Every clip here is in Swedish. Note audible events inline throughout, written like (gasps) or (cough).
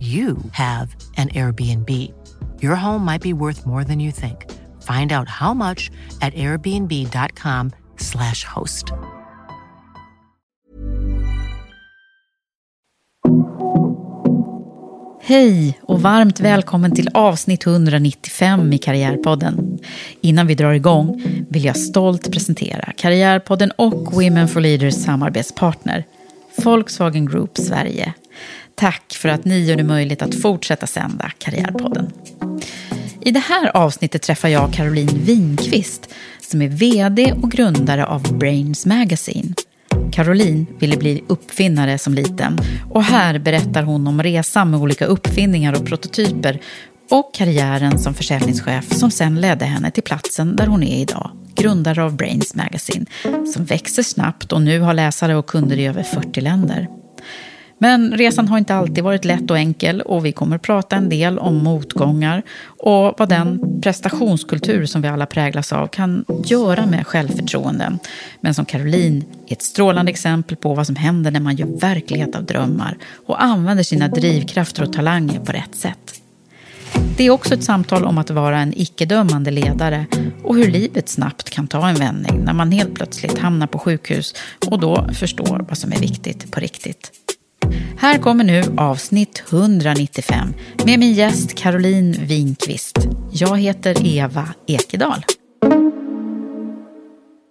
you have an Airbnb. Your home might be worth more than you think. Find out how much at airbnb.com/slash host. Hej och varmt välkommen till avsnitt 195 i Karriärpodden. Innan vi drar igång vill jag stolt presentera Karriärpodden och Women for Leaders samarbetspartner Volkswagen Group Sverige. Tack för att ni gör det möjligt att fortsätta sända Karriärpodden. I det här avsnittet träffar jag Caroline Winqvist som är vd och grundare av Brains Magazine. Caroline ville bli uppfinnare som liten och här berättar hon om resan med olika uppfinningar och prototyper och karriären som försäljningschef som sen ledde henne till platsen där hon är idag, grundare av Brains Magazine, som växer snabbt och nu har läsare och kunder i över 40 länder. Men resan har inte alltid varit lätt och enkel och vi kommer prata en del om motgångar och vad den prestationskultur som vi alla präglas av kan göra med självförtroenden. Men som Caroline är ett strålande exempel på vad som händer när man gör verklighet av drömmar och använder sina drivkrafter och talanger på rätt sätt. Det är också ett samtal om att vara en icke-dömande ledare och hur livet snabbt kan ta en vändning när man helt plötsligt hamnar på sjukhus och då förstår vad som är viktigt på riktigt. Här kommer nu avsnitt 195 med min gäst Caroline Winqvist. Jag heter Eva Ekedal.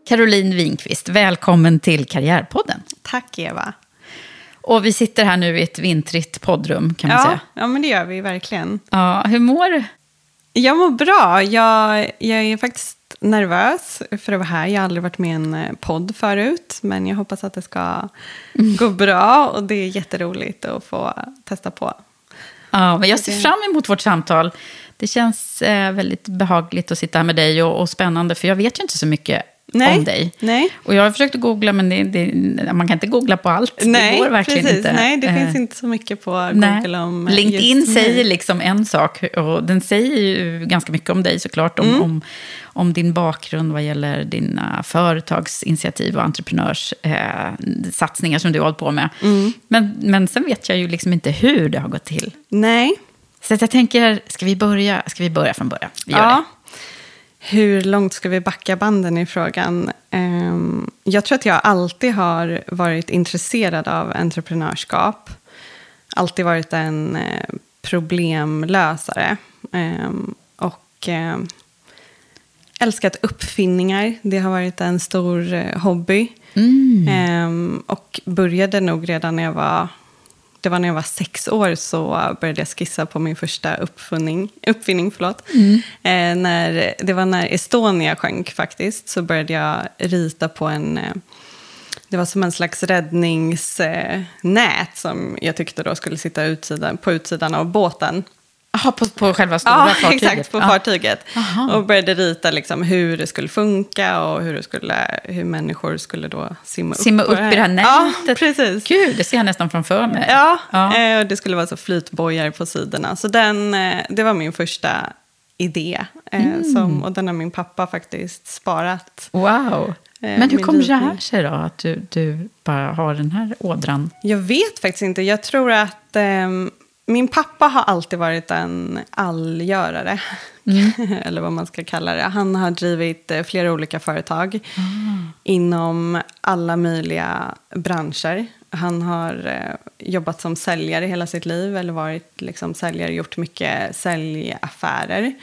Caroline Winqvist, välkommen till Karriärpodden. Tack Eva. Och vi sitter här nu i ett vintrigt poddrum kan man ja, säga. Ja, men det gör vi verkligen. Ja, hur mår du? Jag mår bra. Jag, jag är faktiskt nervös för att vara här. Jag har aldrig varit med i en eh, podd förut. Men jag hoppas att det ska mm. gå bra. Och det är jätteroligt att få testa på. Ja, men jag ser fram emot vårt samtal. Det känns eh, väldigt behagligt att sitta här med dig och, och spännande. För jag vet ju inte så mycket Nej. om dig. Nej. Och jag har försökt att googla, men det, det, man kan inte googla på allt. Nej, det går verkligen precis. inte. Nej, det finns eh, inte så mycket på Google Nej. om eh, LinkedIn just säger liksom en sak, och den säger ju ganska mycket om dig såklart. Om, Mm. om, om din bakgrund vad gäller dina företagsinitiativ och entreprenörssatsningar eh, som du har hållit på med. Mm. Men, men sen vet jag ju liksom inte hur det har gått till. Nej. Så jag tänker, ska vi börja, ska vi börja från början? Vi gör Ja. det. Hur långt ska vi backa banden i frågan? Ehm, jag tror att jag alltid har varit intresserad av entreprenörskap. Alltid varit en eh, problemlösare. Ehm, och ehm, älskat uppfinningar. Det har varit en stor eh, hobby. Mm. Ehm, och började nog redan när jag var... Det var när jag var sex år så började jag skissa på min första uppfinning. uppfinning förlåt. Eh, när, det var när Estonia sjönk faktiskt. Så började jag rita på en... Eh, det var som en slags räddningsnät nät som jag tyckte då skulle sitta utsidan, på utsidan av båten. Jaha, på, på själva stora Ja, (laughs) fartyget? exakt, på Ja. fartyget. Aha. Och började rita liksom hur det skulle funka och hur, det skulle, hur människor skulle då simma, Simma upp, upp i det här Ja, nätet. precis. Gud, det ser jag nästan framför mig. Ja, Ja. eh, och det skulle vara så flytbojar på sidorna. Så den, eh, det var min första idé. eh, Mm. Som, och den har min pappa faktiskt sparat. Wow. Men hur kommer det här sig då? Att du, du bara har den här ådran? Jag vet faktiskt inte. Jag tror att ehm, min pappa har alltid varit en allgörare. (laughs) Eller vad man ska kalla det. Han har drivit eh, flera olika företag. Inom alla möjliga branscher. Han har eh, jobbat som säljare hela sitt liv. Eller varit liksom, säljare, gjort mycket säljaffärer.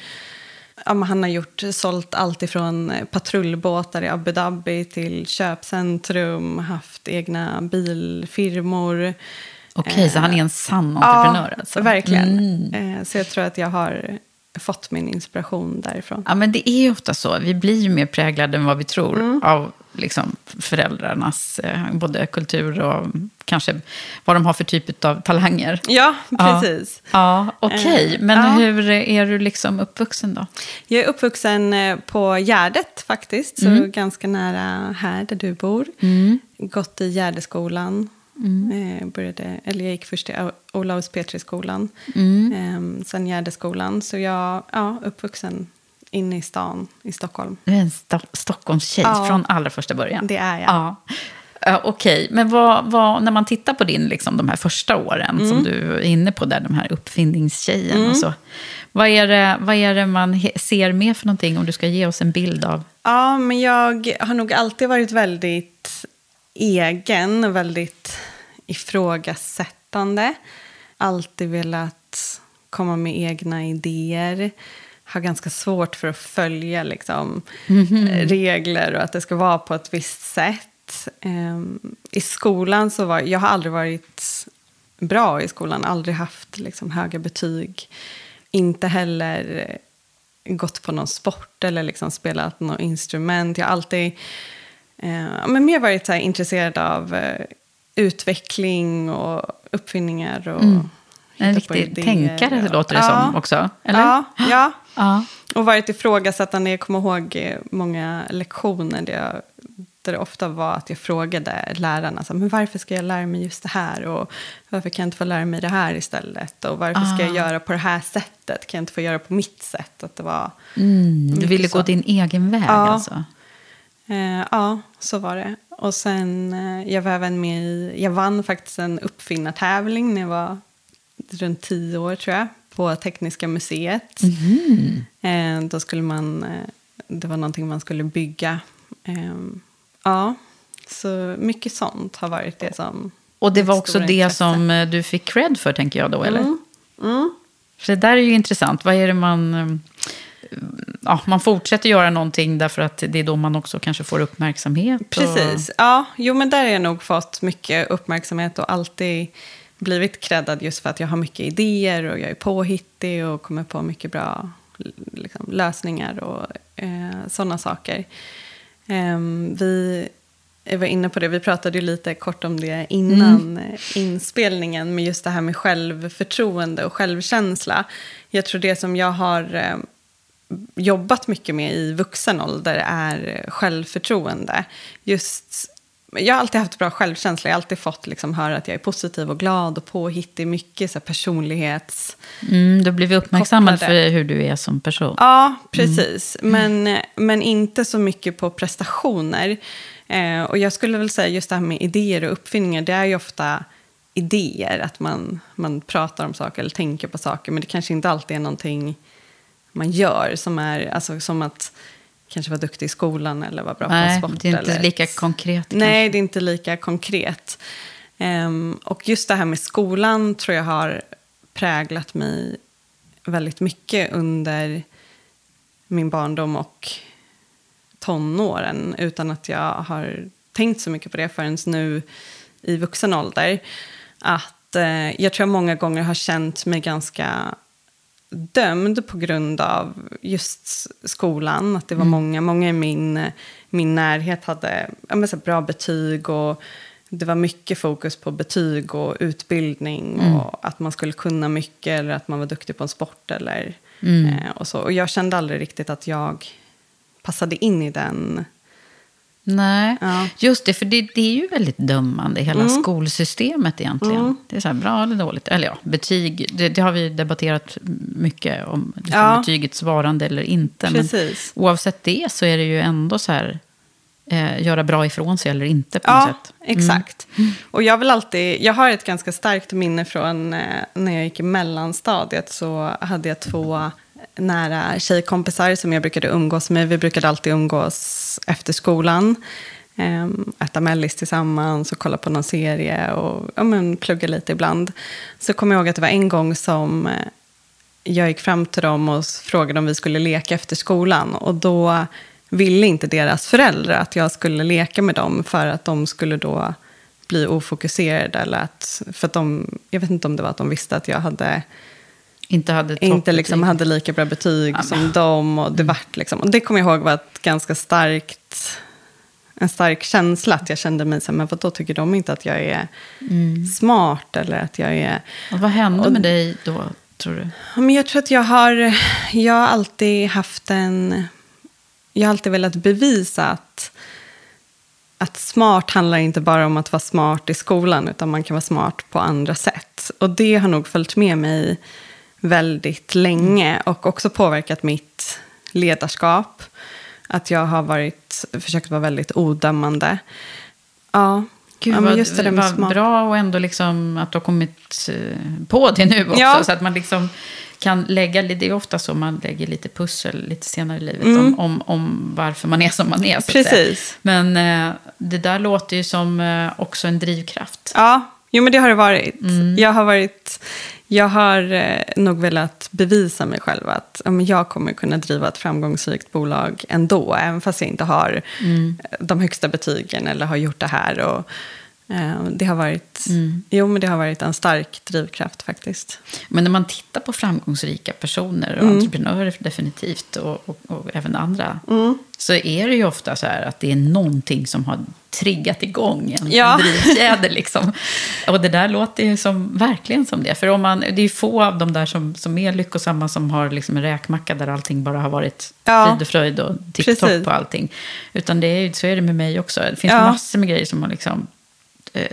Ja, han har gjort, sålt allt ifrån patrullbåtar i Abu Dhabi till köpcentrum, haft egna bilfirmor. Okej, så han är en sann entreprenör ja, alltså? verkligen. Eh, Så jag tror att jag har fått min inspiration därifrån. Ja, men det är ju ofta så. Vi blir ju mer präglade än vad vi tror Mm. av liksom, föräldrarnas eh, både kultur och kanske vad de har för typ av talanger. Ja, Ja. precis. Ja, okej. Eh, Men ja. hur är du liksom uppvuxen då? Jag är uppvuxen på Gärdet faktiskt, så Mm. ganska nära här där du bor. Gått i Gärdeskolan. Mm. Eh, började, eller jag gick först i Olaus Petri-skolan, Mm. eh, sen Gärdeskolan. Så jag ja, uppvuxen inne i stan i Stockholm. Du är en sto- Stockholmstjej Ja. från allra första början. Det är jag. Ja. Okej, men vad, vad, när man tittar på din, liksom, de här första åren Mm. som du är inne på där, de här uppfinningstjejen och så. Vad är, det, vad är det man ser med för någonting om du ska ge oss en bild av? Ja, men jag har nog alltid varit väldigt egen och väldigt ifrågasättande. Alltid velat komma med egna idéer. Har ganska svårt för att följa liksom, eh, regler och att det ska vara på ett visst sätt. Ehm, I skolan så var jag har aldrig varit bra i skolan, aldrig haft liksom, höga betyg. Inte heller eh, gått på någon sport eller liksom spelat något instrument. Jag har alltid eh, men mer varit så intresserad av eh, utveckling och uppfinningar. Och En hitta på riktig tänkare och- låter det Ja. som också, eller? Ja, ja. Ja. Och varit ifrågasättande. Jag kommer ihåg många lektioner där, jag, där det ofta var att jag frågade lärarna så men varför ska jag lära mig just det här och varför kan jag inte få lära mig det här istället och varför ska jag Ah. göra på det här sättet, kan jag inte få göra på mitt sätt? Att det var Mm, du ville så. gå din egen väg Ja. alltså? Eh, ja, så var det. Och sen, eh, jag var även med i, jag vann faktiskt en uppfinnartävling när jag var runt tio år tror jag, på Tekniska museet. Eh, då skulle man, eh, det var någonting man skulle bygga. Eh, ja, så mycket sånt har varit det som... Och det var också det intresse. som du fick cred för, tänker jag då, eller? Mm. Mm. Så det där är ju intressant. Vad är det man... eh, Ja, man fortsätter göra någonting därför att det är då man också kanske får uppmärksamhet. och- Precis. Ja, jo, men där har jag nog fått mycket uppmärksamhet och alltid blivit creddad just för att jag har mycket idéer och jag är påhittig och kommer på mycket bra liksom, lösningar och eh, sådana saker. Ehm, vi jag var inne på det, vi pratade ju lite kort om det innan eh, inspelningen, med just det här med självförtroende och självkänsla. Jag tror det som jag har eh, jobbat mycket med i vuxen ålder är självförtroende. Just, jag har alltid haft bra självkänsla. Jag har alltid fått liksom höra att jag är positiv och glad och påhittig. Mycket så här personlighets... Mm, du har blivit uppmärksammad Kopplade. för hur du är som person. Ja, precis. Men, men inte så mycket på prestationer. Eh, och jag skulle väl säga just det här med idéer och uppfinningar. Det är ju ofta idéer. Att man, man pratar om saker eller tänker på saker. Men det kanske inte alltid är någonting man gör. Som, är, alltså, som att kanske vara duktig i skolan eller vara bra Nej, på sport. det är inte eller, lika konkret. Nej, det är inte lika konkret. Ehm, och just det här med skolan tror jag har präglat mig väldigt mycket under min barndom och tonåren utan att jag har tänkt så mycket på det förrän nu i vuxen ålder. Att eh, jag tror jag många gånger har känt mig ganska dömd på grund av just skolan. Att det var många, många i min, min närhet hade ja, så bra betyg och det var mycket fokus på betyg och utbildning och att man skulle kunna mycket eller att man var duktig på en sport eller eh, och så. Och jag kände aldrig riktigt att jag passade in i den. Nej, Ja. just det, för det, det är ju väldigt dömande, hela Mm. skolsystemet egentligen. Det är så här, bra eller dåligt. Eller ja, betyg, det, det har vi debatterat mycket om, liksom Ja. betygets varande eller inte. Men Precis. oavsett det så är det ju ändå så här, eh, göra bra ifrån sig eller inte på något Ja, sätt. exakt. Och jag vill alltid, jag har ett ganska starkt minne från eh, när jag gick i mellanstadiet så hade jag två nära tjejkompisar som jag brukade umgås med. Vi brukade alltid umgås efter skolan. Ehm, äta mellis tillsammans och kolla på någon serie och ja, men, plugga lite ibland. Så kommer jag ihåg att det var en gång som eh, jag gick fram till dem och frågade om vi skulle leka efter skolan. Och då ville inte deras föräldrar att jag skulle leka med dem för att de skulle då bli ofokuserade. Eller att, för att de, jag vet inte om det var att de visste att jag hade, inte hade inte liksom hade lika bra betyg Ja, som dem. Och det, vart liksom, och det kommer jag ihåg var ett ganska starkt, en stark känsla. Att jag kände mig så här, men vadå tycker de inte att jag är smart? Eller att jag är... Och vad hände Och- med dig då, tror du? Ja, Men jag tror att jag har, jag har alltid haft en... Jag har alltid velat bevisa att, att smart handlar inte bara om att vara smart i skolan, utan man kan vara smart på andra sätt. Och det har nog följt med mig väldigt länge och också påverkat mitt ledarskap. Att jag har varit, försökt vara väldigt odömande. Ja, Gud, ja men just det vad smart. bra och ändå liksom att du har kommit eh, på det nu också. Ja. Så att man liksom kan lägga, det är ofta så man lägger lite pussel lite senare i livet Mm. om, om, om varför man är som man är. Så. Precis. Men eh, det där låter ju som eh, också en drivkraft. Ja, jo men det har det varit. Mm. Jag har varit... Jag har eh, nog velat bevisa mig själv att jag kommer kunna driva ett framgångsrikt bolag ändå. Även fast jag inte har Mm. eh, de högsta betygen eller har gjort det här. Och, eh, det, har varit, Mm. jo, men det har varit en stark drivkraft faktiskt. Men när man tittar på framgångsrika personer och Mm. entreprenörer definitivt och, och, och även andra. Mm. Så är det ju ofta så här att det är någonting som har triggat igång en, Ja. en drivfjäder. Liksom. Och det där låter ju som, verkligen som det. För om man, det är få av de där som, som är lyckosamma som har liksom en räkmacka där allting bara har varit Ja. frid och fröjd och tipptopp och allting. Utan det är, så är det med mig också. Det finns Ja. massor med grejer som har liksom eh,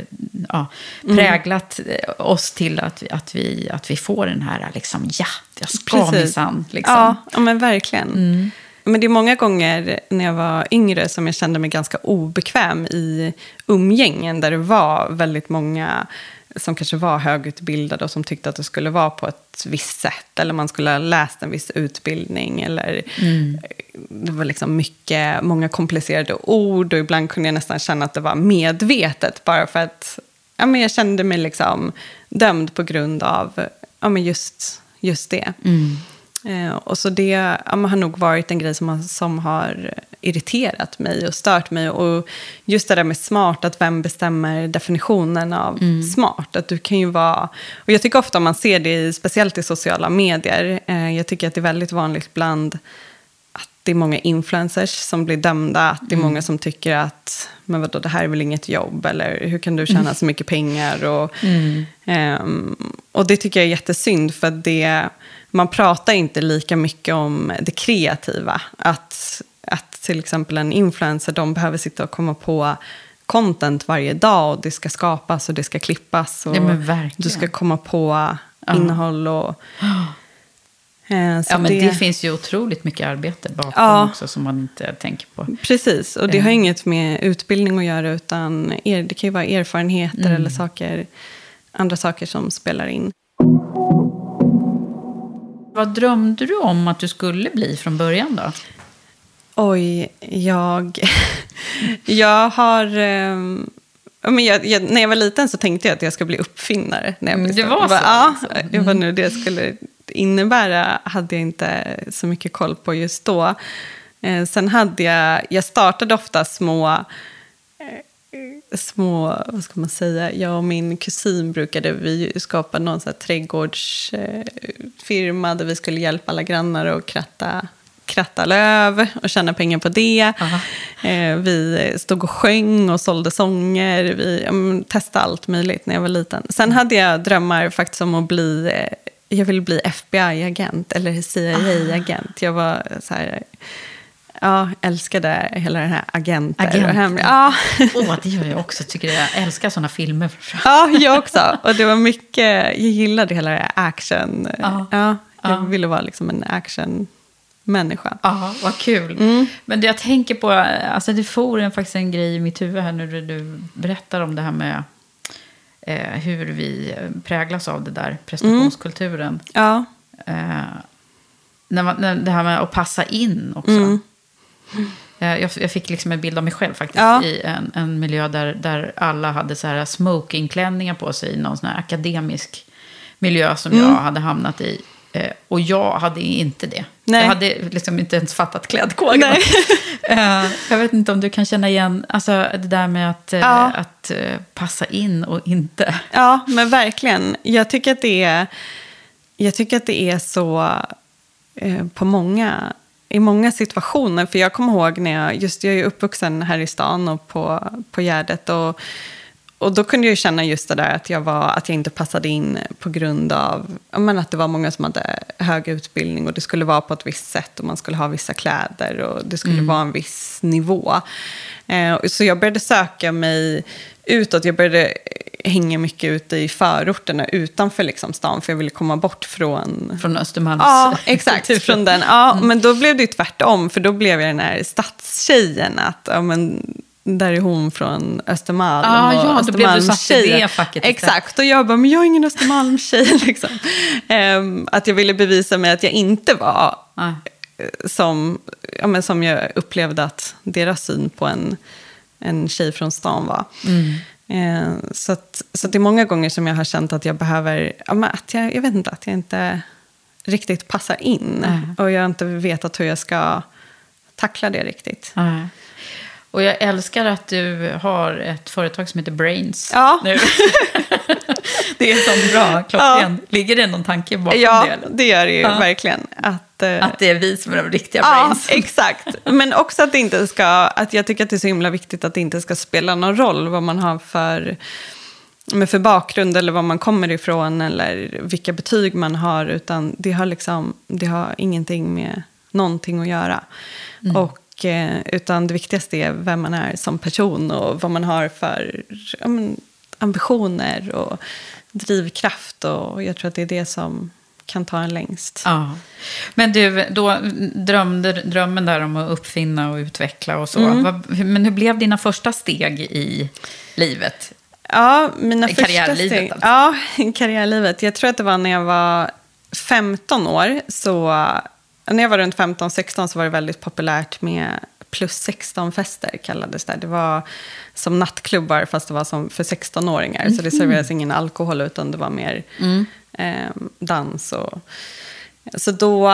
ja, präglat eh, oss till att vi, att, vi, att vi får den här, liksom, ja, jag ska minsann. Liksom. Ja, men verkligen. Men det är många gånger när jag var yngre som jag kände mig ganska obekväm i umgängen där det var väldigt många som kanske var högutbildade och som tyckte att det skulle vara på ett visst sätt. Eller man skulle ha läst en viss utbildning. Eller Det var liksom mycket, många komplicerade ord och ibland kunde jag nästan känna att det var medvetet. Bara för att ja, men jag kände mig liksom dömd på grund av ja, men just, just det. Eh, och så det ja, har nog varit en grej som har, som har irriterat mig och stört mig. Och just det där med smart, att vem bestämmer definitionen av smart? Att du kan ju vara... Och jag tycker ofta man ser det, i, speciellt i sociala medier. Eh, jag tycker att det är väldigt vanligt bland att det är många influencers som blir dömda. Att det är många som tycker att men vadå, det här är väl inget jobb. Eller hur kan du tjäna så mycket pengar? Och, ehm, och det tycker jag är jättesynd. För det, man pratar inte lika mycket om det kreativa. Att, att till exempel en influencer, de behöver sitta och komma på content varje dag. Och det ska skapas och det ska klippas. Och Ja, du ska komma på innehåll. Och, (gasps) Eh, Ja, men det... finns ju otroligt mycket arbete bakom Ja. också som man inte tänker på. Precis, och det Eh. har inget med utbildning att göra, utan er, det kan ju vara erfarenheter Mm. eller saker, andra saker som spelar in. Vad drömde du om att du skulle bli från början då? Oj, jag, (laughs) jag har... men jag, jag, när jag var liten så tänkte jag att jag skulle bli uppfinnare. När jag Mm, det var så, Ja, liksom. det var nu det skulle innebära hade jag inte så mycket koll på just då. Eh, sen hade jag... Jag startade ofta små... små, vad ska man säga, jag och min kusin brukade vi skapa någon sån här trädgårdsfirma där vi skulle hjälpa alla grannar att kratta, kratta löv och tjäna pengar på det. Eh, vi stod och sjöng och sålde sånger. Vi ja, testade allt möjligt när jag var liten. Sen hade jag drömmar faktiskt om att bli, eh, jag ville bli FBI-agent eller CIA-agent. Jag var så här, ja, älskade hela den här agenter. Agenten. Och hemliga, ja. Åh, det gör jag också. Tycker jag. jag älskar sådana filmer. Ja, jag också. Och det var mycket, jag gillade hela det här action. Ja. Ja, jag Ja. ville vara liksom en action människa. Ja, vad kul. Men det jag tänker på, alltså det får en, faktiskt en grej i mitt huvud här nu när du berättar om det här med eh, hur vi präglas av det där prestationskulturen. Ja, Eh, när man, när, det här med att passa in också. Eh, jag, jag fick liksom en bild av mig själv faktiskt Ja. i en, en miljö där, där alla hade så här smokingklänningar på sig i någon sån här akademisk miljö som jag hade hamnat i. Eh, och jag hade inte det. Nej. Jag hade liksom inte ens fattat klädkoden. (laughs) Eh, jag vet inte om du kan känna igen alltså, det där med att, eh, Ja. att eh, passa in och inte. Ja, men verkligen. Jag tycker att det är, jag tycker att det är så eh, på många, i många situationer. För jag kommer ihåg när jag, just jag är uppvuxen här i stan och på, på Gärdet. Och, och då kunde jag känna just det där att jag, var, att jag inte passade in på grund av men att det var många som hade hög utbildning och det skulle vara på ett visst sätt och man skulle ha vissa kläder och det skulle vara en viss nivå. Eh, så jag började söka mig utåt. Jag började hänga mycket ute i förorterna utanför liksom stan för jag ville komma bort från Från Östermalms Ja, (laughs) exakt. Från den. Ja, Men då blev det ju tvärtom, för då blev jag den här stadstjejen. Att, ja, men, där är hon från Östermalm. Ah, och ja, då blev du satt i det facket. Exakt, och jag bara, men jag är ingen Östermalmstjej. (laughs) Liksom. Ehm, att jag ville bevisa mig att jag inte var Ah. eh, som, ja, men som jag upplevde att deras syn på en, en tjej från stan var. Eh, så att, så att det är många gånger som jag har känt att jag behöver, ja, att jag, jag vet inte, att jag inte riktigt passar in. Nej. Och jag har inte vetat hur jag ska tackla det riktigt. Nej. Och jag älskar att du har ett företag som heter Brains. Ja. Nu. (laughs) det är så bra, klockren. Ligger det någon tanke bakom Ja, det? eller? det gör det ju Ja. verkligen. Att, eh, Att det är vi som är de riktiga Ja, Brains. (laughs) exakt. Men också att det inte ska, att jag tycker att det är så himla viktigt att det inte ska spela någon roll vad man har för, men för bakgrund eller var man kommer ifrån eller vilka betyg man har. Utan det har, liksom, det har ingenting med någonting att göra. Och, eh, utan det viktigaste är vem man är som person och vad man har för ja, men, ambitioner och drivkraft. Och jag tror att det är det som kan ta en längst. Ja. Men du, då drömde drömmen där om att uppfinna och utveckla och så. Mm. Men hur blev dina första steg i livet? Ja, mina första karriärlivet steg. alltså. Ja, karriärlivet. Jag tror att det var när jag var 15 år. Så, när jag var runt 15-16 så var det väldigt populärt med plus 16-fester kallades det. Det var som nattklubbar fast det var som för 16-åringar. Så det serverades ingen alkohol utan det var mer eh, dans. Och, så då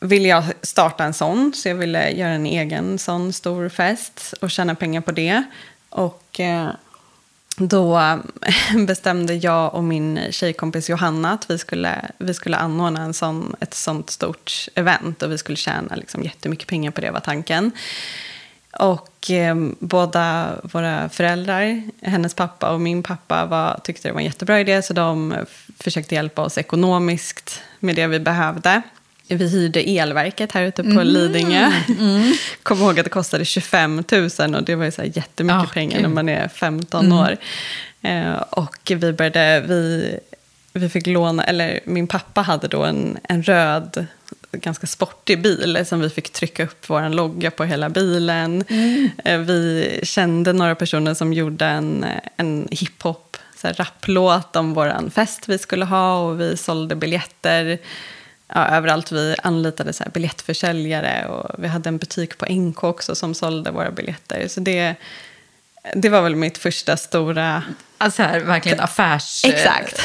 ville jag starta en sån. Så jag ville göra en egen sån stor fest och tjäna pengar på det. Och eh, då (laughs) bestämde jag och min tjejkompis Johanna att vi skulle, vi skulle anordna en sån, ett sånt stort event och vi skulle tjäna liksom jättemycket pengar på det var tanken. Och eh, båda våra föräldrar, hennes pappa och min pappa, var, tyckte det var en jättebra idé så de försökte hjälpa oss ekonomiskt med det vi behövde. Vi hyrde elverket här ute på Lidingö. Kom ihåg att det kostade 25 000 och det var ju så här jättemycket Ah, pengar när man är 15 år. Eh, och vi började, vi, vi fick låna, eller min pappa hade då en, en röd, ganska sportig bil som vi fick trycka upp vår logga på hela bilen. Eh, vi kände några personer som gjorde en, en hiphop så här rapplåt om vår fest vi skulle ha och vi sålde biljetter ja, överallt. Vi anlitade så här biljettförsäljare och vi hade en butik på NK också som sålde våra biljetter. Så det, det var väl mitt första stora... Alltså här, verkligen affärs... Exakt.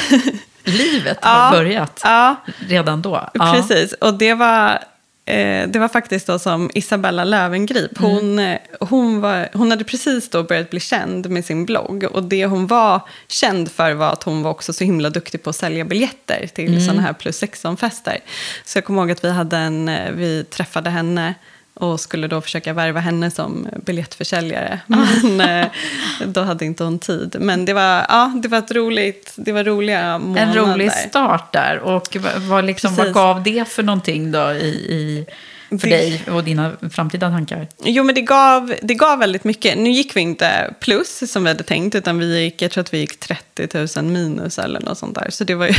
Livet (laughs) har börjat Ja, redan då. Ja. Precis, och det var, eh, det var faktiskt då som Isabella Lövengrip. Hon, eh, hon, var, hon hade precis då börjat bli känd med sin blogg. Och det hon var känd för var att hon var också så himla duktig på att sälja biljetter till Mm. sådana här plus 16-fester. Så jag kommer ihåg att vi, hade en, eh, vi träffade henne och skulle då försöka värva henne som biljettförsäljare. (laughs) Men eh, då hade inte hon tid. Men det var, ja, det var, ett roligt, det var roliga månader. En rolig start där. Och vad, liksom, vad gav det för någonting då i, i för Det- dig och dina framtida tankar? Jo, men det gav, det gav väldigt mycket. Nu gick vi inte plus som vi hade tänkt, utan vi gick, jag tror att vi gick 30 000 minus eller något sånt där. Så det var ju...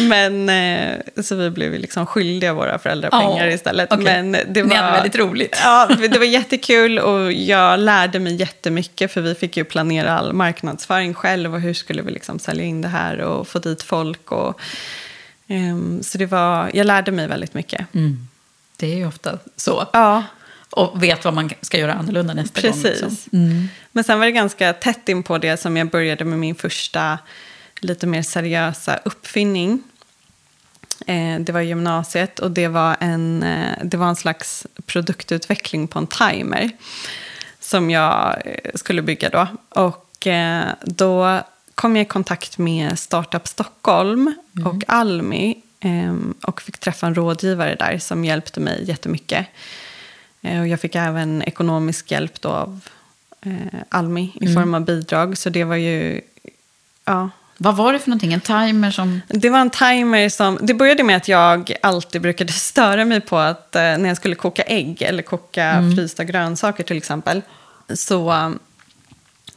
(laughs) men, eh, så vi blev liksom skyldiga våra föräldrar pengar Ja, istället. okej. Men det Ni var hade väldigt roligt. Ja, det var jättekul och jag lärde mig jättemycket, för vi fick ju planera all marknadsföring själv och hur skulle vi liksom sälja in det här och få dit folk. Och, ehm, så det var, jag lärde mig väldigt mycket. Det är ju ofta så. Ja. Och vet vad man ska göra annorlunda nästa gång. Precis. Liksom. Men sen var det ganska tätt in på det som jag började med min första lite mer seriösa uppfinning. Eh, det var gymnasiet och det var, en, eh, det var en slags produktutveckling på en timer som jag eh, skulle bygga då. Och eh, då kom jag i kontakt med Startup Stockholm och Almi och fick träffa en rådgivare där som hjälpte mig jättemycket. Eh, Och jag fick även ekonomisk hjälp då av eh, Almi i form av bidrag. Så det var ju... Ja, Vad var det för någonting? En timer som... det var en timer som... Det började med att jag alltid brukade (laughs) störa mig på att eh, när jag skulle koka ägg eller koka frysta grönsaker till exempel. Så eh,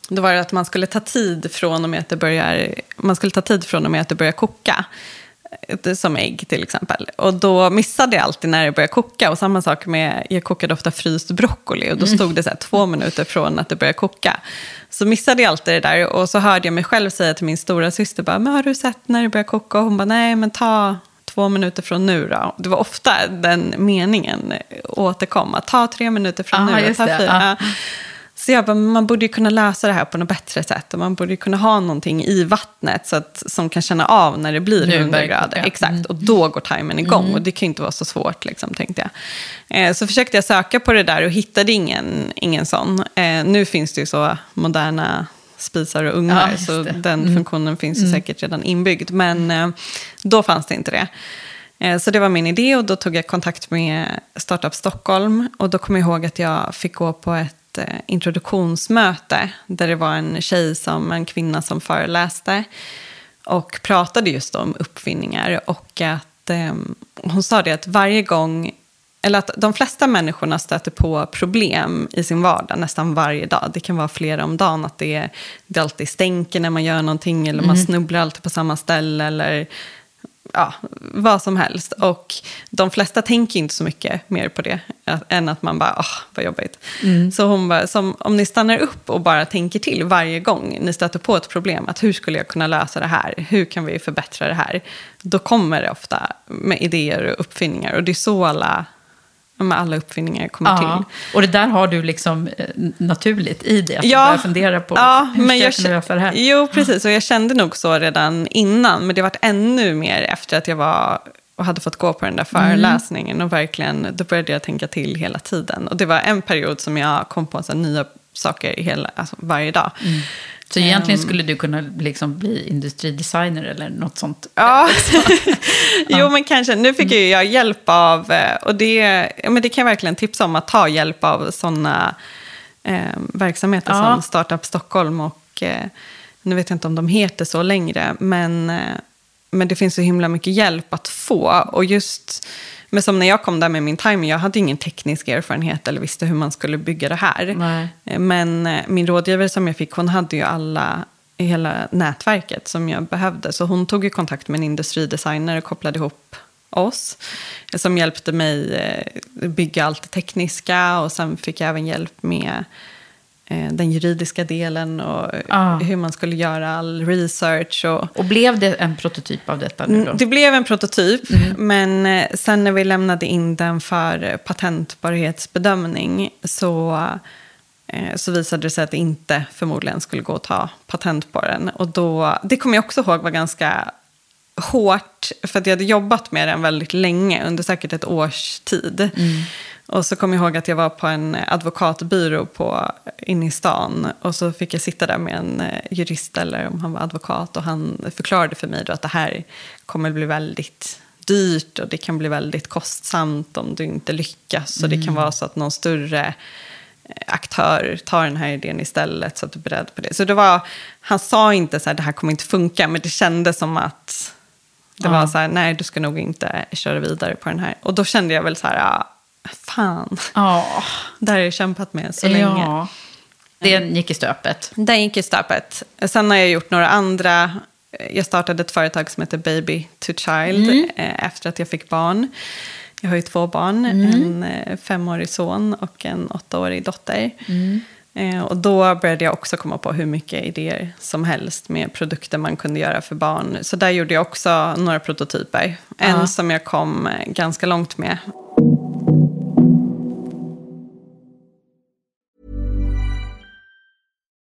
då var det att man skulle ta tid från och med att det börjar, man skulle ta tid från och med att det börjar koka. Som ägg till exempel. Och då missade jag alltid när det började koka. Och samma sak med, jag kokade ofta fryst broccoli. Och då stod det så här två minuter från att det började koka. Så missade jag alltid det där. Och så hörde jag mig själv säga till min stora syster bara, men har du sett när det börjar koka? Och hon bara, nej men ta två minuter från nu då. Det var ofta den meningen återkom. Ta tre minuter från Aha, nu. och Ta fyra. ja. Ja. Så jag bara, man borde ju kunna lösa det här på något bättre sätt. Och man borde ju kunna ha någonting i vattnet så att, som kan känna av när det blir Nu 100 börjar det grader. Mm. Exakt, och då går timern igång. Och det kan ju inte vara så svårt, liksom, tänkte jag. Eh, så försökte jag söka på det där och hittade ingen, ingen sån. Eh, nu finns det ju så moderna spisar och Ja, ugnar, just så det. Mm. den funktionen finns ju säkert redan inbyggd. Men eh, då fanns det inte det. Eh, Så det var min idé och då tog jag kontakt med Startup Stockholm. Och då kommer jag ihåg att jag fick gå på ett eh, introduktionsmöte. Där det var en tjej, som, en kvinna som föreläste. Och pratade just om uppfinningar. Och att eh, hon sa det att varje gång eller att de flesta människorna stöter på problem i sin vardag nästan varje dag. Det kan vara flera om dagen. Att det, det alltid stänker när man gör någonting. Eller man snubblar alltid på samma ställe. Eller ja, vad som helst. Och de flesta tänker inte så mycket mer på det än att man bara, åh, vad jobbigt. Så hon bara, som, om ni stannar upp och bara tänker till varje gång ni stöter på ett problem, att hur skulle jag kunna lösa det här? Hur kan vi förbättra det här? Då kommer det ofta med idéer och uppfinningar. Och det är så alla, med alla uppfinningar kommer Ja. till. Och det där har du liksom eh, naturligt i dig. Att du Ja. börjar fundera på Ja, hur men jag, jag kunna lösa det här. Jo, precis. Och jag kände nog så redan innan. Men det varit ännu mer efter att jag var och hade fått gå på den där Mm. föreläsningen. Och verkligen, då började jag tänka till hela tiden. Och det var en period som jag kom på så nya saker hela, alltså, varje dag. Så egentligen Ehm. skulle du kunna liksom bli industridesigner eller något sånt. Ja, (laughs) jo men kanske. Nu fick ju jag hjälp av, eh, och det, men det kan jag verkligen tipsa om, att ta hjälp av sådana eh, verksamheter Ja. som Startup Stockholm och, eh, nu vet jag inte om de heter så längre, men, eh, men det finns så himla mycket hjälp att få. Och just, men som när jag kom där med min timer, jag hade ingen teknisk erfarenhet eller visste hur man skulle bygga det här. Nej. Eh, Men eh, min rådgivare som jag fick, hon hade ju alla hela nätverket som jag behövde. Så hon tog ju kontakt med en industridesigner och kopplade ihop oss. eh, Som hjälpte mig bygga allt det tekniska. Och sen fick jag även hjälp med den juridiska delen och Ah. hur man skulle göra all research. Och, Och blev det en prototyp av detta nu då? Mm, det blev en prototyp, men eh, sen när vi lämnade in den för eh, patentbarhetsbedömning så, eh, så visade det sig att det inte förmodligen skulle gå att ta patent på den. Och då, det kommer jag också ihåg var ganska hårt, för att jag hade jobbat med den väldigt länge, under säkert ett års tid. Och så kom jag ihåg att jag var på en advokatbyrå på, inne i stan. Och så fick jag sitta där med en eh, jurist, eller om han var advokat. Och han förklarade för mig då att det här kommer bli väldigt dyrt. Och det kan bli väldigt kostsamt om du inte lyckas. Så det kan vara så att någon större eh, aktör tar den här idén istället. Så att du är beredd på det. Så det var, han sa inte så här, det här kommer inte funka. Men det kändes som att det Ja. var så här, nej du ska nog inte köra vidare på den här. Och då kände jag väl så här, ja, Fan, Ja. det har jag kämpat med så länge. ja. Det gick i stöpet. Den gick i stöpet. Sen har jag gjort några andra. Jag startade ett företag som heter Baby to Child eh, efter att jag fick barn. Jag har ju två barn, en eh, femårig son och en åttaårig dotter. Eh, och då började jag också komma på hur mycket idéer som helst med produkter man kunde göra för barn. Så där gjorde jag också några prototyper. En som jag kom ganska långt med.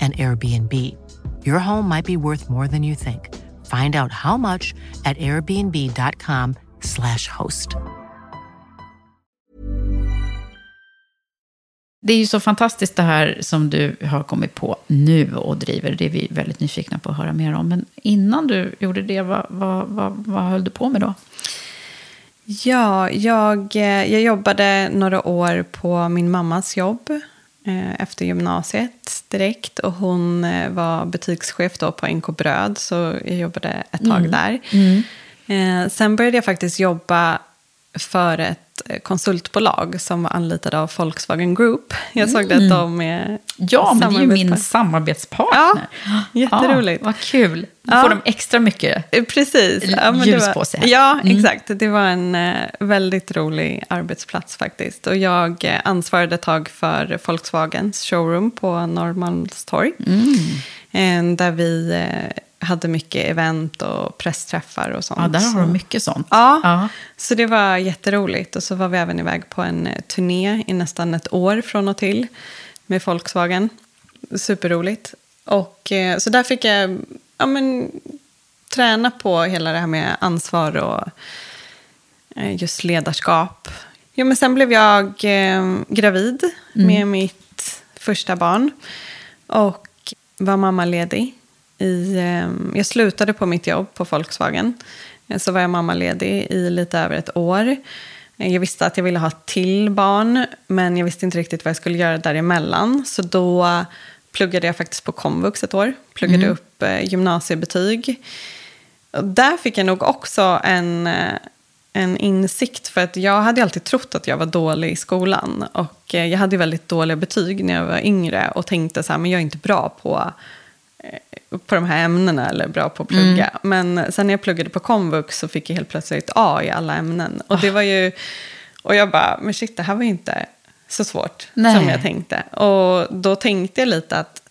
an Airbnb. Your home might be worth more than you think. Find out how much at airbnb.com/slash host. Det är ju så fantastiskt det här som du har kommit på nu och driver. Det är vi väldigt nyfikna på att höra mer om. Men innan du gjorde det, vad, vad, vad, vad höll du på med då? Ja, jag, eh, jag jobbade några år på min mammas jobb efter gymnasiet direkt. Och hon eh, var butikschef då på NK Bröd, så jag jobbade ett tag Mm. där. Mm. Eh, sen började jag faktiskt jobba för ett eh, konsultbolag som var anlitade av Volkswagen Group. Jag såg Mm. att de är Ja, men det är ju min samarbetspartner. (gasps) Ja, jätteroligt. Ja, vad kul. Då Ja. får de extra mycket Precis. l- men ljus var, på sig. Ja, Mm. exakt. Det var en eh, väldigt rolig arbetsplats faktiskt. Och jag eh, ansvarade ett tag för Volkswagens showroom på Norrmalmstorg. Mm. Där vi hade mycket event och pressträffar och sånt. Ja, där har de mycket sånt. Ja, Ja. så det var jätteroligt. Och så var vi även iväg på en eh, turné i nästan ett år från och till med Volkswagen. Superroligt. Och, eh, så där fick jag ja, men, träna på hela det här med ansvar och eh, just ledarskap. Jo, men sen blev jag eh, gravid med mitt första barn. Och var mammaledig. I, eh, jag slutade på mitt jobb på Volkswagen. Eh, Så var jag mammaledig i lite över ett år. Eh, Jag visste att jag ville ha ett till barn, men jag visste inte riktigt vad jag skulle göra däremellan. Så då pluggade jag faktiskt på komvux ett år. Pluggade upp eh, gymnasiebetyg. Och där fick jag nog också en, en insikt. För att jag hade alltid trott att jag var dålig i skolan. Och jag hade väldigt dåliga betyg när jag var yngre. Och tänkte så här, men jag är inte bra på, på de här ämnena. Eller bra på att plugga. Mm. Men sen när jag pluggade på komvux så fick jag helt plötsligt A i alla ämnen. Och det var ju... Och jag bara, men shit, det här var ju inte så svårt Nej. som jag tänkte. Och då tänkte jag lite att,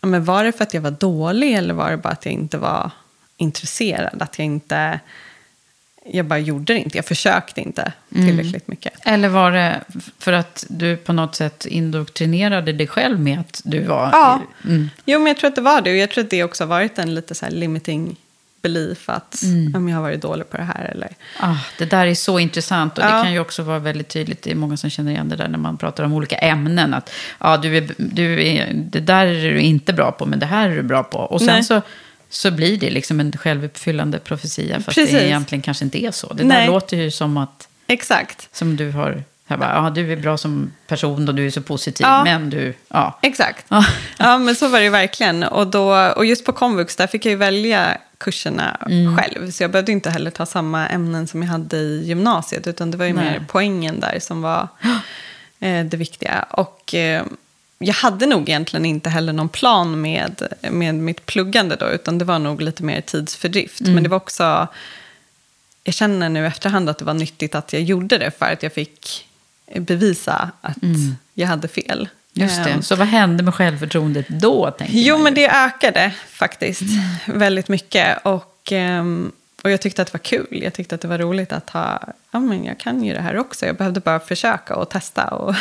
men var det för att jag var dålig eller var det bara att jag inte var intresserad? Att jag inte, jag bara gjorde det inte, jag försökte inte tillräckligt mycket. Eller var det för att du på något sätt indoktrinerade dig själv med att du var... Ja, Mm. jo men jag tror att det var det. Och jag tror att det också har varit en lite så limiting belief att Mm. om jag har varit dålig på det här eller... Ah, det där är så intressant och det Ja. kan ju också vara väldigt tydligt. Det är många som känner igen det där när man pratar om olika ämnen. Att ah, du är, du är, det där är du inte bra på, men det här är du bra på. Och sen Nej. så, så blir det liksom en självuppfyllande profetia, fast Precis. det egentligen kanske inte är så. Det där Nej. låter ju som att Exakt. som du har... Jag bara, ah, du är bra som person och du är så positiv, Ja. men du... Ja. Exakt. Ja. Ja, men så var det verkligen. Och, då, och just på komvux, där fick jag ju välja kurserna Mm. själv. Så jag behövde inte heller ta samma ämnen som jag hade i gymnasiet. Utan det var ju Nej. mer poängen där som var (gasps) eh, det viktiga. Och eh, jag hade nog egentligen inte heller någon plan med, med mitt pluggande då. Utan det var nog lite mer tidsfördrift. Mm. Men det var också... Jag känner nu efterhand att det var nyttigt att jag gjorde det. För att jag fick bevisa att jag hade fel. Mm. Just det. Ehm, Så vad hände med självförtroendet då? Jo, men det ökade faktiskt väldigt mycket. Och, ehm, och jag tyckte att det var kul. Jag tyckte att det var roligt att ha, ja men jag kan ju det här också. Jag behövde bara försöka och testa. Och,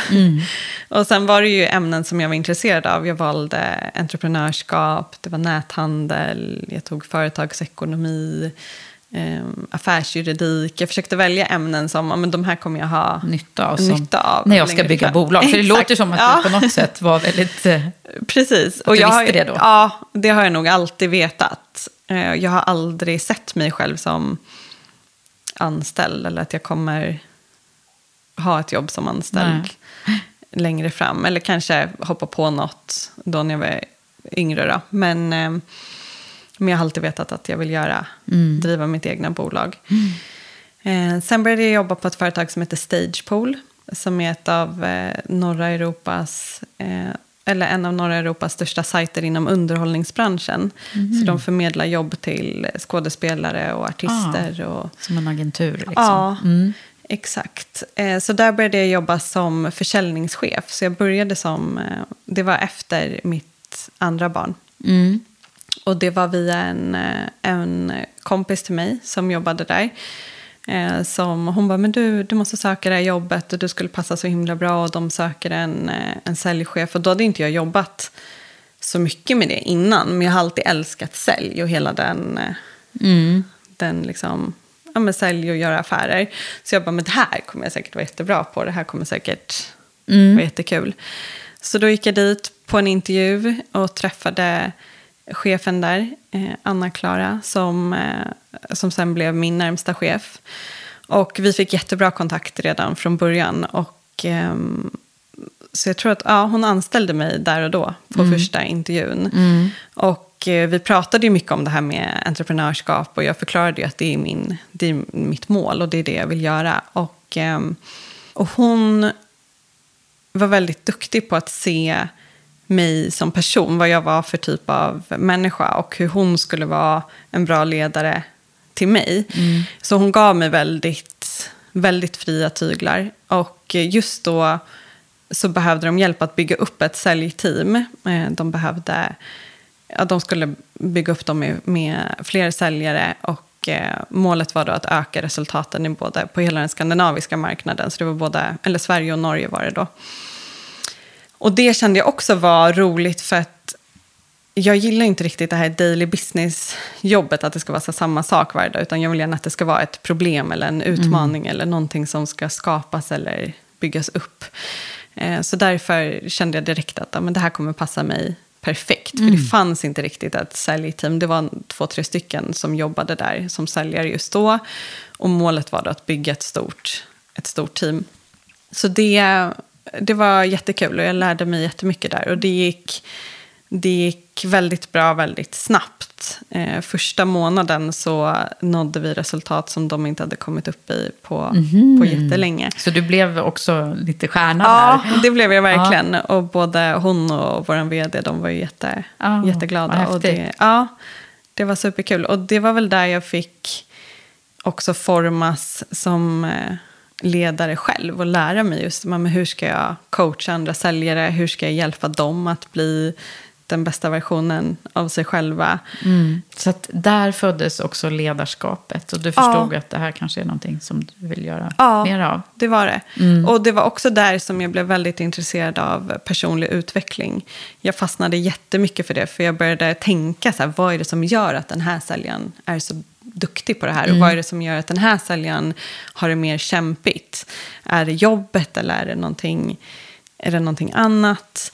(laughs) och sen var det ju ämnen som jag var intresserad av. Jag valde entreprenörskap, det var näthandel, jag tog företagsekonomi, um, affärsjuridik. Jag försökte välja ämnen som, ja men de här kommer jag ha nytta av, nytta av när jag ska bygga fram. bolag. För det Exakt. låter som att Ja. du på något sätt var väldigt... eh, (laughs) Precis. du jag visste det då? Ja, det har jag nog alltid vetat. Eh, Jag har aldrig sett mig själv som anställd eller att jag kommer ha ett jobb som anställd längre fram. Eller kanske hoppa på något då när jag var yngre. Då. Men, eh, men jag har alltid vetat att jag vill göra, Mm. driva mitt egna bolag. Eh, sen började jag jobba på ett företag som heter Stagepool. Som är ett av norra Europas, eller en av norra Europas största sajter inom underhållningsbranschen. Så de förmedlar jobb till skådespelare och artister. Och, Som en agentur. Liksom. Ja, Mm. exakt. Eh, Så där började jag jobba som försäljningschef. Så jag började som, eh, det var efter mitt andra barn. Mm. Och det var via en, eh, en kompis till mig som jobbade där. Eh, som, hon bara, men du, du måste söka det här jobbet och du skulle passa så himla bra. Och de söker en, eh, en säljchef. Och då hade inte jag jobbat så mycket med det innan. Men jag har alltid älskat sälj och hela den, eh, Mm. den liksom, ja men sälj och göra affärer. Så jag bara, men det här kommer jag säkert vara jättebra på. Det här kommer säkert vara jättekul. Så då gick jag dit på en intervju och träffade chefen där, eh, Anna-Klara, som, eh, som sen blev min närmsta chef. Och vi fick jättebra kontakt redan från början. Och, ehm, så jag tror att ja, hon anställde mig där och då på första intervjun. Och eh, vi pratade ju mycket om det här med entreprenörskap och jag förklarade ju att det är, min, det är mitt mål och det är det jag vill göra. Och, ehm, och hon var väldigt duktig på att se mig som person, vad jag var för typ av människa och hur hon skulle vara en bra ledare till mig. Så hon gav mig väldigt, väldigt fria tyglar. Och just då så behövde de hjälp att bygga upp ett säljteam. Eh, De behövde, ja, de skulle bygga upp dem med, med fler säljare och eh, målet var då att öka resultaten i både, på hela den skandinaviska marknaden. Så det var både, eller Sverige och Norge var det då. Och det kände jag också var roligt för att jag gillar inte riktigt det här daily business-jobbet, att det ska vara så samma sak varje dag, utan jag vill gärna att det ska vara ett problem eller en utmaning eller någonting som ska skapas eller byggas upp. Eh, så därför kände jag direkt att ja, men det här kommer passa mig perfekt. För det fanns inte riktigt ett säljteam. Det var två, tre stycken som jobbade där som säljare just då. Och målet var då att bygga ett stort, ett stort team. Så det, det var jättekul och jag lärde mig jättemycket där. Och det gick, det gick väldigt bra väldigt snabbt. Eh, första månaden så nådde vi resultat som de inte hade kommit upp i på, Mhm. på jättelänge. Så du blev också lite stjärna Ja, där? det blev jag verkligen. Och både hon och vår vd de var ju jätte, Ja, jätteglada. Och det, ja, det var superkul. Och det var väl där jag fick också formas som eh, ledare själv och lära mig just men hur ska jag coacha andra säljare, hur ska jag hjälpa dem att bli den bästa versionen av sig själva. Mm. Så att där föddes också ledarskapet. Och du förstod att det här kanske är någonting som du vill göra Ja, mer av. det var det. Mm. Och det var också där som jag blev väldigt intresserad av personlig utveckling. Jag fastnade jättemycket för det, för jag började tänka så här, vad är det som gör att den här säljaren är så duktig på det här? Och vad är det som gör att den här säljaren har det mer kämpigt? Är det jobbet eller är det någonting, är det någonting annat?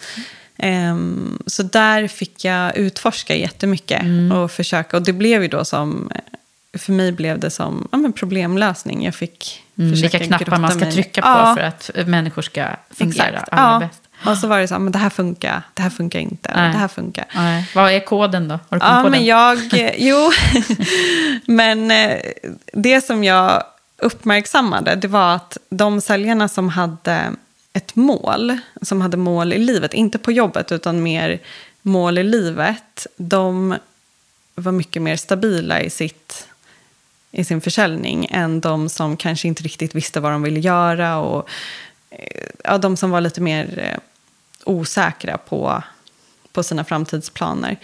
Ehm, så där fick jag utforska jättemycket och försöka. Och det blev ju då som, för mig blev det som ja, men problemlösning. Jag fick Mm, försöka vilka knappar man ska mig- trycka på Ja, för att människor ska fungera Exakt. allra Ja. bäst. Och så var det så här, men det här funkar, det här funkar inte, Nej. det här funkar. Nej. Vad är koden då? Har du Ja, men den? jag, (laughs) jo, (laughs) men eh, det som jag uppmärksammade, det var att de säljarna som hade ett mål, som hade mål i livet, inte på jobbet utan mer mål i livet, de var mycket mer stabila i, sitt, i sin försäljning än de som kanske inte riktigt visste vad de ville göra och ja, de som var lite mer eh, osäkra på, på sina framtidsplaner.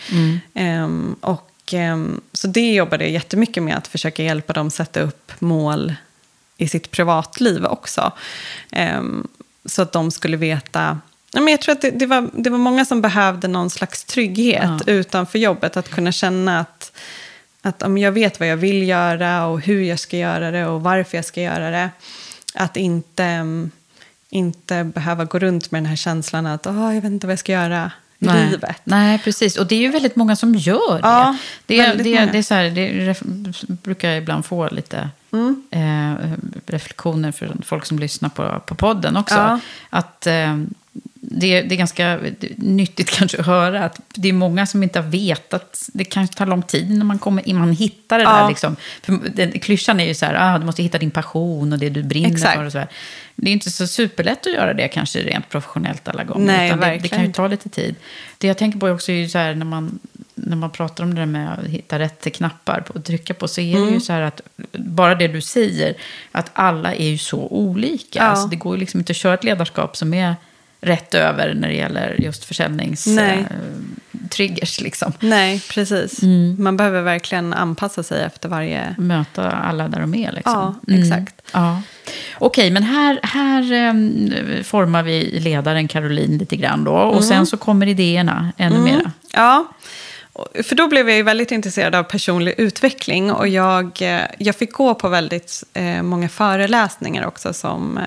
Ehm, och, ehm, så det jobbade jag jättemycket med, att försöka hjälpa dem sätta upp mål i sitt privatliv också. Ehm, så att de skulle veta... Ja, men jag tror att det, det, var, det var många som behövde någon slags trygghet utanför jobbet. Att kunna känna att, att om jag vet vad jag vill göra och hur jag ska göra det och varför jag ska göra det. Att inte, mm, inte behöva gå runt med den här känslan att "Åh, jag vet inte vad jag ska göra Nej. livet. Nej, precis. Och det är ju väldigt många som gör det. Ja, det, är, det, är- det, är så här, det brukar jag ibland få lite Mm. eh, reflektioner från folk som lyssnar på, på podden också. Ja. Att eh, det, det är ganska nyttigt kanske att höra att det är många som inte har vetat. Det kan ta lång tid när man, kommer, innan man hittar det Ja. där. Liksom. För den, klyschan är ju så här, ah, du måste hitta din passion och det du brinner Exakt. för. Och så här. Det är inte så superlätt att göra det kanske rent professionellt alla gånger. Nej, utan det, det kan ju ta lite tid. Det jag tänker på också är ju så här när man, när man pratar om det där med att hitta rätt knappar att trycka på så är Mm. det ju så här att bara det du säger att alla är ju så olika. Ja. Alltså det går ju liksom inte att köra ett ledarskap som är rätt över när det gäller just försäljningstriggers. Eh, liksom. Nej, precis. Mm. Man behöver verkligen anpassa sig efter varje... Möta alla där de är. Liksom. Ja, exakt. Ja. Okej, men här, här em, formar vi ledaren Caroline lite grann då. Och Mm. sen så kommer idéerna ännu mera. Ja, för då blev jag ju väldigt intresserad av personlig utveckling. Och jag, eh, jag fick gå på väldigt eh, många föreläsningar också som, eh,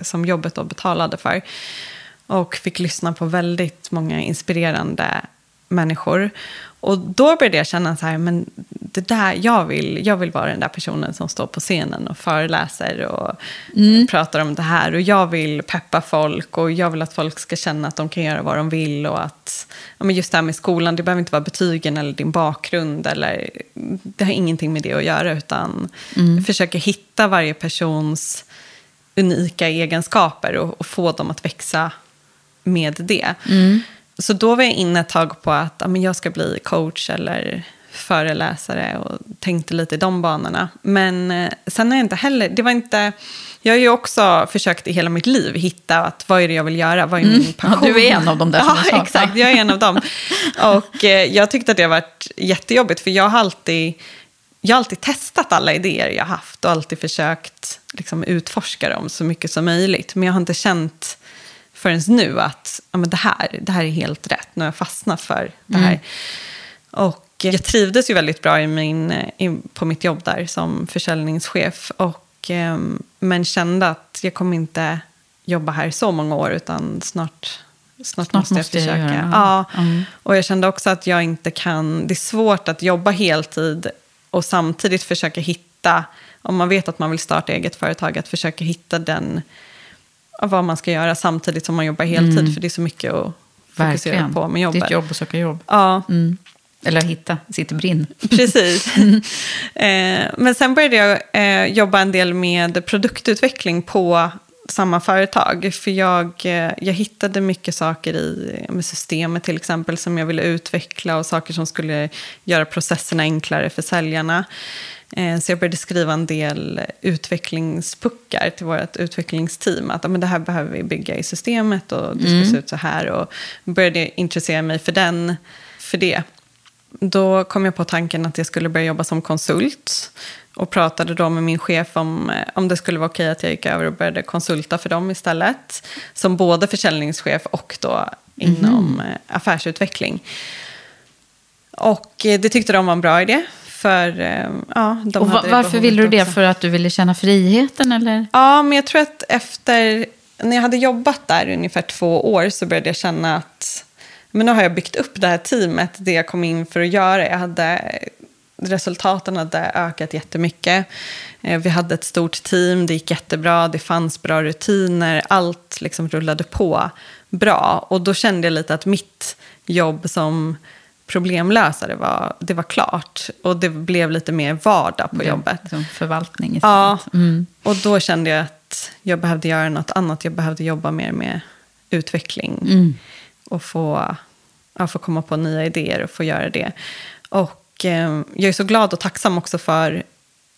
som jobbet då betalade för. Och fick lyssna på väldigt många inspirerande människor. Och då började jag känna så här, men det där, jag vill, jag vill vara den där personen som står på scenen och föreläser och pratar om det här. Och jag vill peppa folk och jag vill att folk ska känna att de kan göra vad de vill. Och att, ja, men just det här med skolan, det behöver inte vara betygen eller din bakgrund. Eller, det har ingenting med det att göra, utan försöka hitta varje persons unika egenskaper och, och få dem att växa med det. Så då var jag inne ett tag på att ja, men jag ska bli coach eller föreläsare och tänkte lite i de banorna. Men eh, sen har jag inte heller, det var inte, jag har ju också försökt i hela mitt liv hitta att vad är det jag vill göra, vad är min Ja, passion? du är en av dem där som Ja, exakt, jag är en av dem. (laughs) Och eh, jag tyckte att det har varit jättejobbigt, för jag har alltid, jag har alltid testat alla idéer jag haft och alltid försökt liksom, utforska dem så mycket som möjligt. Men jag har inte känt förrän nu att ja, men det, här, det här är helt rätt. Nu har jag fastnat för det här. Och jag trivdes ju väldigt bra i min, i, på mitt jobb där som försäljningschef. Och, ehm, men kände att jag kommer inte jobba här så många år utan snart, snart, Snart måste jag måste jag försöka. det. ja. Mm. Och jag kände också att jag inte kan, det är svårt att jobba heltid och samtidigt försöka hitta, om man vet att man vill starta eget företag, att försöka hitta den, vad man ska göra samtidigt som man jobbar heltid. Mm. För det är så mycket att fokusera Verkligen. på med jobbet. Ditt jobb och söka jobb. Ja, Mm. Eller hitta sitt brinn. (laughs) precis. (laughs) eh, men sen började jag eh, jobba en del med produktutveckling på samma företag. För jag, eh, jag hittade mycket saker i med systemet till exempel som jag ville utveckla och saker som skulle göra processerna enklare för säljarna. Eh, Så jag började skriva en del utvecklingspuckar till vårt utvecklingsteam. Att men det här behöver vi bygga i systemet och det ska se ut så här. Och började intressera mig för, den, för det. Då kom jag på tanken att jag skulle börja jobba som konsult. Och pratade då med min chef om, eh, om det skulle vara okej att jag gick över och började konsulta för dem istället. Som både försäljningschef och då inom eh, affärsutveckling. Och det tyckte de var en bra idé. För eh, ja, de Och va- varför ville du det? också. För att du ville känna friheten eller? Ja, men jag tror att efter, när jag hade jobbat där i ungefär två år så började jag känna att men nu har jag byggt upp det här teamet, det jag kom in för att göra. Jag hade, resultaten hade ökat jättemycket. Eh, Vi hade ett stort team, det gick jättebra, det fanns bra rutiner, allt liksom rullade på bra. Och då kände jag lite att mitt jobb som problemlösare var, det var klart. Och det blev lite mer vardag på jobbet. Liksom förvaltning istället. Ja, Mm. och då kände jag att jag behövde göra något annat. Jag behövde jobba mer med utveckling. Mm. Och få, ja, få komma på nya idéer och få göra det. Och eh, jag är så glad och tacksam också för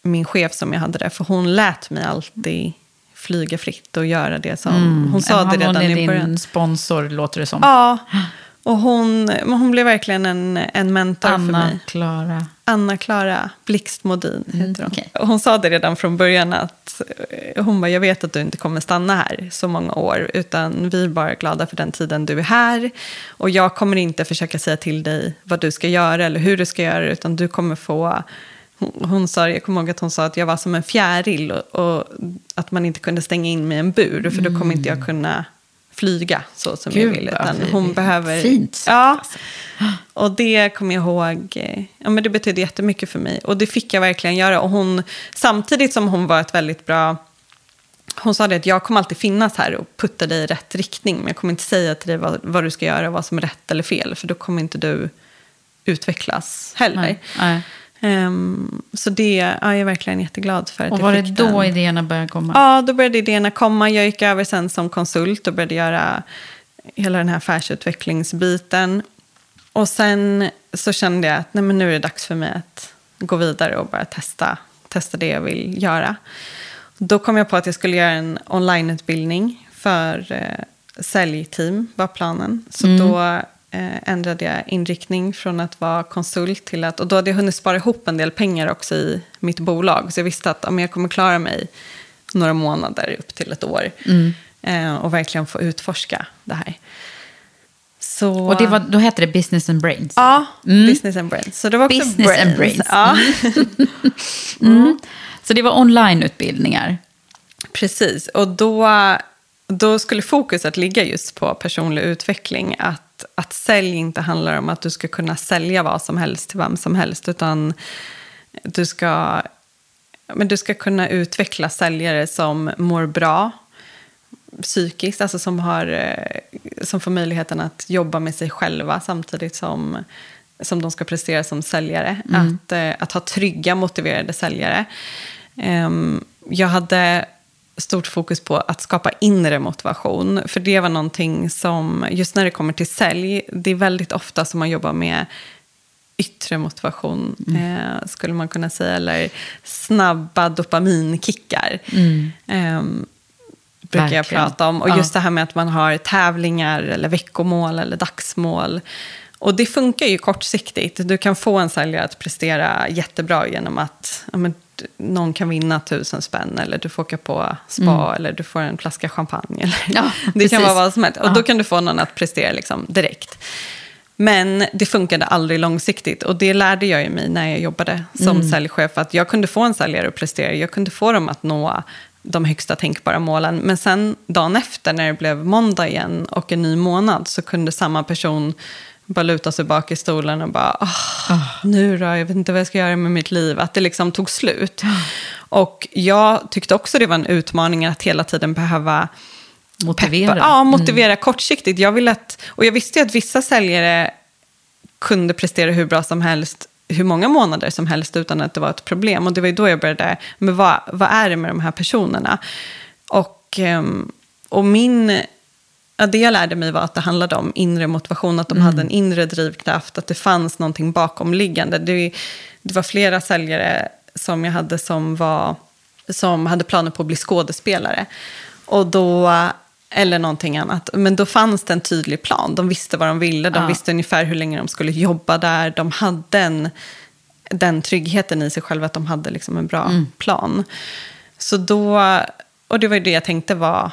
min chef som jag hade där. För hon lät mig alltid flyga fritt och göra det som... Hon sa det redan är i din sponsor, låter det som. Ja, och hon, hon blev verkligen en, en mentor för mig. Anna, Klara. Anna-Klara Blixtmodin heter hon. Och Hon sa det redan från början att eh, hon bara, jag vet att du inte kommer stanna här så många år, utan vi är bara glada för den tiden du är här. Och jag kommer inte försöka säga till dig vad du ska göra eller hur du ska göra, utan du kommer få... Hon, hon sa, jag kommer ihåg att hon sa att jag var som en fjäril och, och att man inte kunde stänga in mig i en bur, för då kommer inte jag kunna flyga så som jag Gud, vill. vad Utan hon behöver... Fint sagt, Ja, alltså. och det kommer jag ihåg, eh, ja men det betydde jättemycket för mig. Och det fick jag verkligen göra. Och hon, samtidigt som hon var ett väldigt bra, hon sa det att jag kommer alltid finnas här och putta dig i rätt riktning. Men jag kommer inte säga till dig vad, vad du ska göra, vad som är rätt eller fel. För då kommer inte du utvecklas heller. Nej, nej. Ehm, så det ja, jag är verkligen jätteglad för att Och var det då den. idéerna började komma? Ja, då började idéerna komma. Jag gick över sen som konsult och började göra hela den här affärsutvecklingsbiten. Och sen så kände jag att nej, men nu är det dags för mig att gå vidare och bara testa, testa det jag vill göra. Då kom jag på att jag skulle göra en onlineutbildning för eh, säljteam, var planen. Så då eh, ändrade jag inriktning från att vara konsult till att... Och då hade jag hunnit spara ihop en del pengar också i mitt bolag. Så jag visste att men jag kommer klara mig några månader upp till ett år. Eh, och verkligen få utforska det här. Så, Och det var, då hette det Business and Brains? Ja, business and brains. Så det var också Business and brains. Ja, (laughs) Så det var onlineutbildningar? precis. Och då, då skulle fokuset ligga just på personlig utveckling. Att, att sälj inte handlar om att du ska kunna sälja vad som helst till vem som helst. Utan du ska, men du ska kunna utveckla säljare som mår bra psykiskt, alltså som, har, eh, som får möjligheten att jobba med sig själva samtidigt som, som de ska prestera som säljare. Att, eh, att ha trygga, motiverade säljare. Ehm, jag hade stort fokus på att skapa inre motivation. För det var någonting som, just när det kommer till sälj, det är väldigt ofta som man jobbar med yttre motivation, eh, skulle man kunna säga. Eller snabba dopaminkickar. Ehm, brukar jag Verkligen. prata om. Och Ja. just det här med att man har tävlingar, eller veckomål eller dagsmål. Och det funkar ju kortsiktigt. Du kan få en säljare att prestera jättebra genom att ja, men, någon kan vinna tusen spänn. Eller du får åka på spa eller du får en flaska champagne. Eller, Mm. Ja, (laughs) det precis. kan vara vad som helst. Och Ja. då kan du få någon att prestera liksom, direkt. Men det funkade aldrig långsiktigt. Och det lärde jag ju mig när jag jobbade som Mm. säljchef. Att jag kunde få en säljare att prestera. Jag kunde få dem att nå de högsta tänkbara målen. Men sen dagen efter när det blev måndag igen och en ny månad så kunde samma person bara luta sig bak i stolen och bara, "Ah, nu då, jag vet inte vad jag ska göra med mitt liv. Att det liksom tog slut. Och jag tyckte också det var en utmaning att hela tiden behöva Motivera. peppa, ja, motivera kortsiktigt. Jag vill att, och jag visste ju att vissa säljare kunde prestera hur bra som helst hur många månader som helst utan att det var ett problem. Och det var ju då jag började, men vad, vad är det med de här personerna? Och, ehm, och min, ja, det jag lärde mig var att det handlade om inre motivation, att de hade en inre drivkraft, att det fanns någonting bakomliggande. Det, det var flera säljare som jag hade som, var, som hade planer på att bli skådespelare. Och då eller någonting annat. Men då fanns det en tydlig plan. De visste vad de ville, de Ja. visste ungefär hur länge de skulle jobba där. De hade en, den tryggheten i sig själva, att de hade liksom en bra Mm. plan. Så då, och det var ju det jag tänkte var,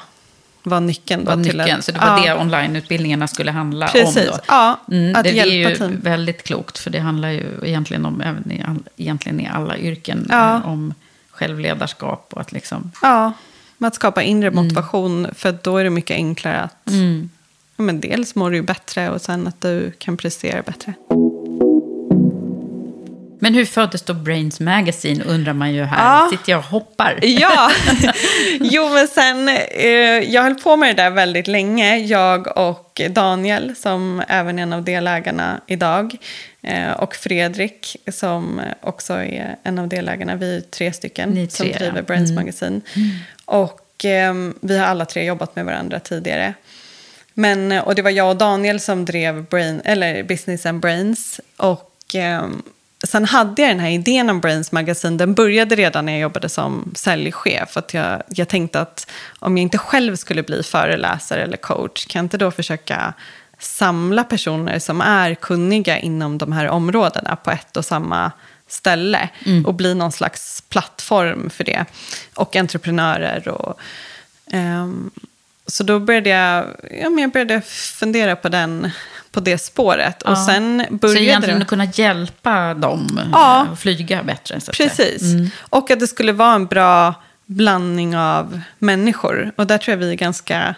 var nyckeln. Då var till nyckeln. att- Så det var ja, det onlineutbildningarna skulle handla Precis, om då? ja. Mm, att det, det är hjälpa ju team. väldigt klokt, för det handlar ju egentligen om, även i, egentligen i alla yrken, Ja. eh, om självledarskap och att liksom... Ja, med att skapa inre Mm. motivation. För då är det mycket enklare att... Ja, men dels mår du bättre och sen att du kan prestera bättre. Men hur föddes då Brains Magazine, undrar man ju här. Ja. Sitter jag och hoppar? Ja, (laughs) jo men sen, eh, jag höll på med det där väldigt länge, jag och Daniel som även är en av delägarna idag. Eh, och Fredrik som också är en av delägarna, vi är tre stycken Ni som tre, driver ja. Brains Mm. Magasin. Och eh, vi har alla tre jobbat med varandra tidigare. Men, och det var jag och Daniel som drev Brain, eller Business and Brains. Och ehm, sen hade jag den här idén om Brains Magasin. Den började redan när jag jobbade som säljchef. Att jag, jag tänkte att om jag inte själv skulle bli föreläsare eller coach, kan jag inte då försöka samla personer som är kunniga inom de här områdena på ett och samma ställe och bli någon slags plattform för det. Och entreprenörer och ehm, så då började jag, ja, men jag började fundera på, den, på det spåret. Och Ja. sen Så började egentligen det... att kunna hjälpa dem Ja. eh, att flyga bättre. Så. Precis. Mm. Och att det skulle vara en bra blandning av människor. Och där tror jag vi är ganska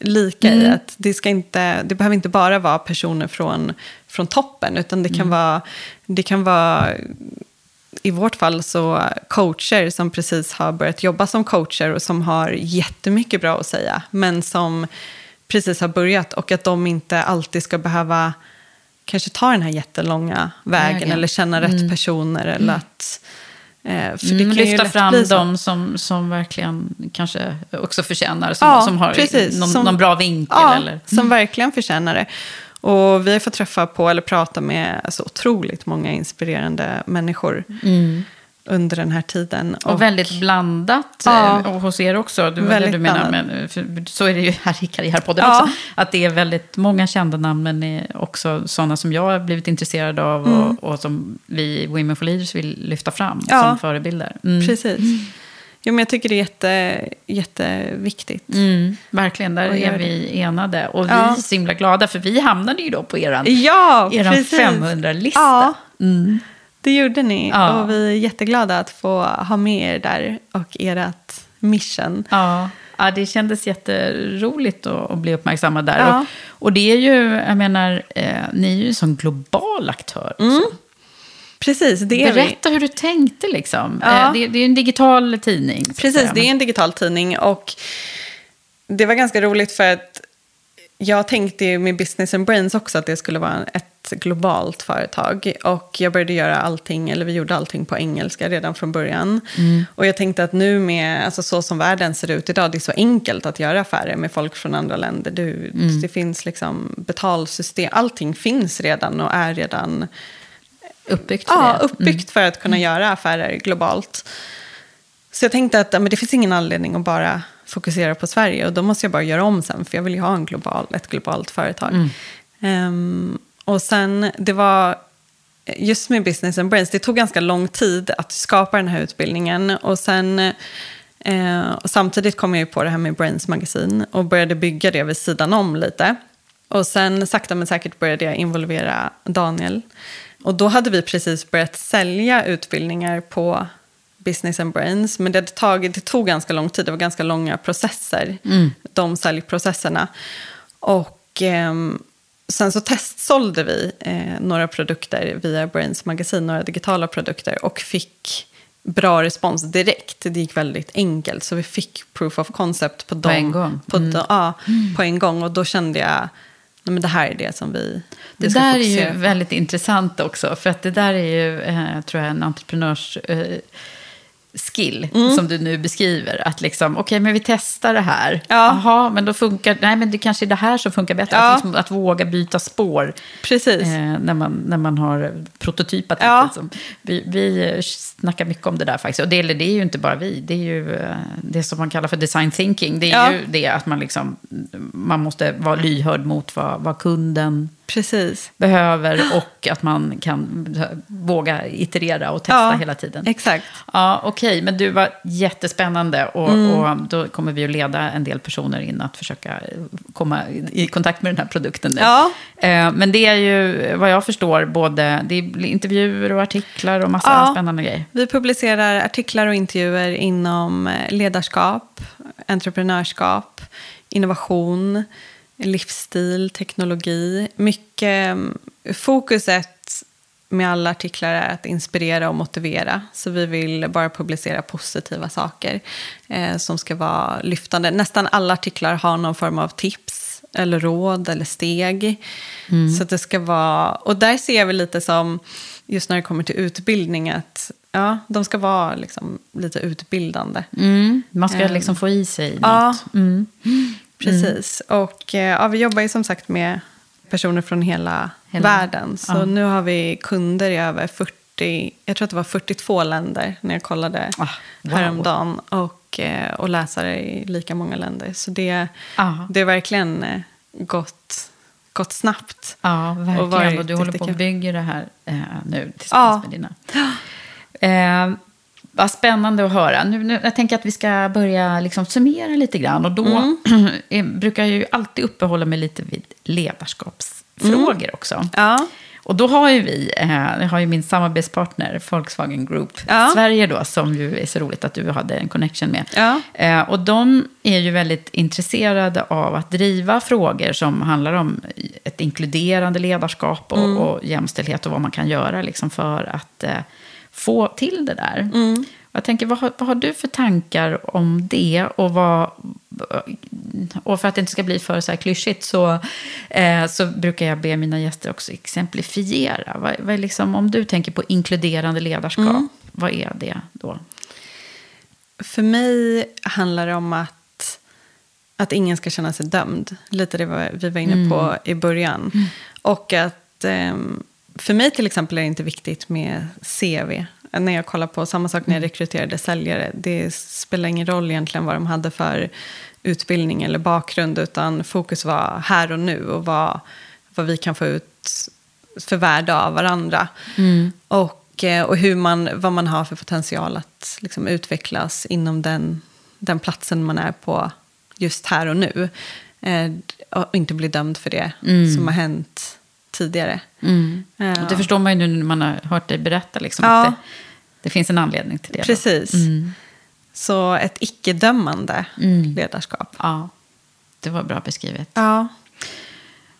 lika Mm. i att det, ska inte, det behöver inte bara vara personer från, från toppen. Utan det kan, Mm. vara, det kan vara, i vårt fall, så coacher som precis har börjat jobba som coacher och som har jättemycket bra att säga. Men som precis har börjat och att de inte alltid ska behöva kanske ta den här jättelånga vägen, Vägen. eller känna rätt personer. Eller att, eh, för det Mm, kan ju lyfta lätt fram bli så. de som, som verkligen kanske också förtjänar, som, Ja, som har precis. någon, Som- någon bra vinkel. Ja, eller? som verkligen förtjänar det. Och vi har fått träffa på, eller prata med så otroligt många inspirerande människor under den här tiden. Mm. Och väldigt blandat Ja. eh, och hos er också. Det var det du menar, men, för, så är det ju här i Karriärpodden Ja. också. Att det är väldigt många kända namn, men också sådana som jag har blivit intresserad av och, och som vi i Women for Leaders vill lyfta fram Ja. som förebilder. Mm. Precis. Jo, men jag tycker det är jätte, jätteviktigt. Mm, verkligen, där Och är vi enade. Och vi Ja. är så himla glada, för vi hamnade ju då på eran, Ja, eran precis. 500-lista. Ja, Mm. Det gjorde ni. Ja. Och vi är jätteglada att få ha med er där och ert mission. Ja. ja, det kändes jätteroligt att, att bli uppmärksammad där. Ja. Och, och det är ju, jag menar, eh, ni är ju en sån global aktör. också. Precis, det är vi. Berätta hur du tänkte liksom. Ja. Eh, det, det är en digital tidning. Precis, det är en digital tidning. Och det var ganska roligt för att jag tänkte ju med Business and Brains också att det skulle vara ett globalt företag. Och jag började göra allting, eller vi gjorde allting på engelska redan från början. Och jag tänkte att nu med, alltså så som världen ser ut idag, det är så enkelt att göra affärer med folk från andra länder. Du, Det finns liksom betalsystem, allting finns redan och är redan Uppbyggt för ja, det. Mm. uppbyggt för att kunna göra affärer globalt. Så jag tänkte att men det finns ingen anledning att bara fokusera på Sverige. Och då måste jag bara göra om sen, för jag vill ju ha en global, ett globalt företag. Mm. Ehm, och sen, det var just med Business and Brains, det tog ganska lång tid att skapa den här utbildningen. Och sen, eh, och samtidigt kom jag ju på det här med Brains magasin och började bygga det vid sidan om lite. Och sen sakta men säkert började jag involvera Daniel. Och då hade vi precis börjat sälja utbildningar på Business and Brains. Men det, tagit, det tog ganska lång tid, det var ganska långa processer. De säljprocesserna. Och ehm, sen så testsålde vi eh, några produkter via Brains magasin, några digitala produkter. Och fick bra respons direkt. Det gick väldigt enkelt. Så vi fick proof of concept på, dem, en gång. På, Mm. ja, på en gång. Och då kände jag, nej, men det här är det som vi, vi Det där är ju på. väldigt intressant också. För att det där är ju, eh, tror jag, en entreprenörs... Eh, skill Mm. som du nu beskriver. Att liksom, okej, men vi testar det här. Ja. Jaha, men då funkar, nej men det kanske är det här som funkar bättre. Ja. Att, liksom, att våga byta spår. Precis. Eh, när, man, när man har prototypat. Ja. Liksom. Vi, vi snackar mycket om det där faktiskt. Och det, det är ju inte bara vi. Det är ju eh, det som man kallar för design thinking. Det är Ja. ju det att man, liksom, man måste vara lyhörd mot vad, vad kunden Precis. behöver och att man kan våga iterera och testa Ja, hela tiden. Exakt. Ja, okej, men du var jättespännande och, Mm. och då kommer vi att leda en del personer in att försöka komma i kontakt med den här produkten nu. Ja. Eh, Men det är ju, vad jag förstår, både det är intervjuer och artiklar och massa Ja. spännande grejer. Vi publicerar artiklar och intervjuer inom ledarskap, entreprenörskap, innovation, livsstil, teknologi. Mycket mm, fokuset med alla artiklar är att inspirera och motivera. Så vi vill bara publicera positiva saker eh, som ska vara lyftande. Nästan alla artiklar har någon form av tips eller råd eller steg. Så att det ska vara... Och där ser vi lite som, just när det kommer till utbildning, att ja, de ska vara liksom lite utbildande. Mm. Man ska Ehm, liksom få i sig Ja, något. Mm. Precis. Och eh, ja, vi jobbar ju som sagt med personer från hela, Hela- världen. Så ja. nu har vi kunder i över 40, jag tror att det var 42 länder när jag kollade Ah, wow. häromdagen. Och, eh, och läsare i lika många länder. Så det, Ah. det har verkligen eh, gått, gått snabbt. Ja, verkligen. varit Och, du håller på att bygga det här eh, nu tillsammans Ja. med dina. Eh, vad spännande att höra. Nu, nu, jag tänker att vi ska börja liksom summera lite grann. Och då Mm. (clears throat) brukar jag ju alltid uppehålla mig lite vid ledarskapsfrågor också. Mm. Ja, Och då har ju vi, eh, jag har ju min samarbetspartner Volkswagen Group Ja. Sverige då, som ju är så roligt att du hade en connection med. Ja. Eh, och de är ju väldigt intresserade av att driva frågor som handlar om ett inkluderande ledarskap och, Mm. och jämställdhet och vad man kan göra liksom för att eh, få till det där. Mm. Jag tänker, vad har, vad har du för tankar om det? Och, vad, och för att det inte ska bli för så här klyschigt så, eh, så brukar jag be mina gäster också exemplifiera. Vad, vad är liksom, om du tänker på inkluderande ledarskap, Mm. vad är det då? För mig handlar det om att, att ingen ska känna sig dömd. Lite det vi var inne på i början. Och att ehm, för mig till exempel är det inte viktigt med CV. När jag kollar på samma sak när jag rekryterade säljare. Det spelar ingen roll egentligen vad de hade för utbildning eller bakgrund. Utan fokus var här och nu och vad, vad vi kan få ut för värde av varandra. Och, eh, och hur man, vad man har för potential att liksom utvecklas inom den, den platsen man är på just här och nu. Eh, och inte bli dömd för det som har hänt tidigare. Eh, Och det förstår man ju nu när man har hört dig berätta, liksom, Ja. att det, det finns en anledning till det. Precis. Så ett icke-dömande ledarskap. Ja, det var bra beskrivet. Ja.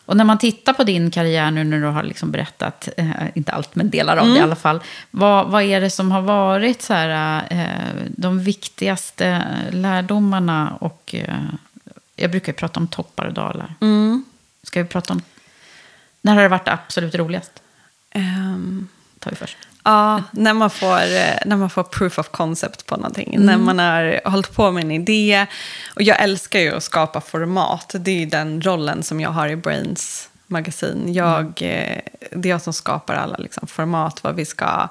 Och när man tittar på din karriär nu när du har liksom berättat, eh, inte allt men delar av det i alla fall. Vad, vad är det som har varit så här, eh, de viktigaste lärdomarna? Och, eh, jag brukar ju prata om toppar och dalar. Ska vi prata om, när har det varit absolut roligast? Ehm, tar vi först. Ja, när man, får, eh, när man får proof of concept på någonting. När man har hållit på med en idé. Och jag älskar ju att skapa format. Det är ju den rollen som jag har i Brains magasin. Jag, eh, det är jag som skapar alla liksom, format. Vad vi ska,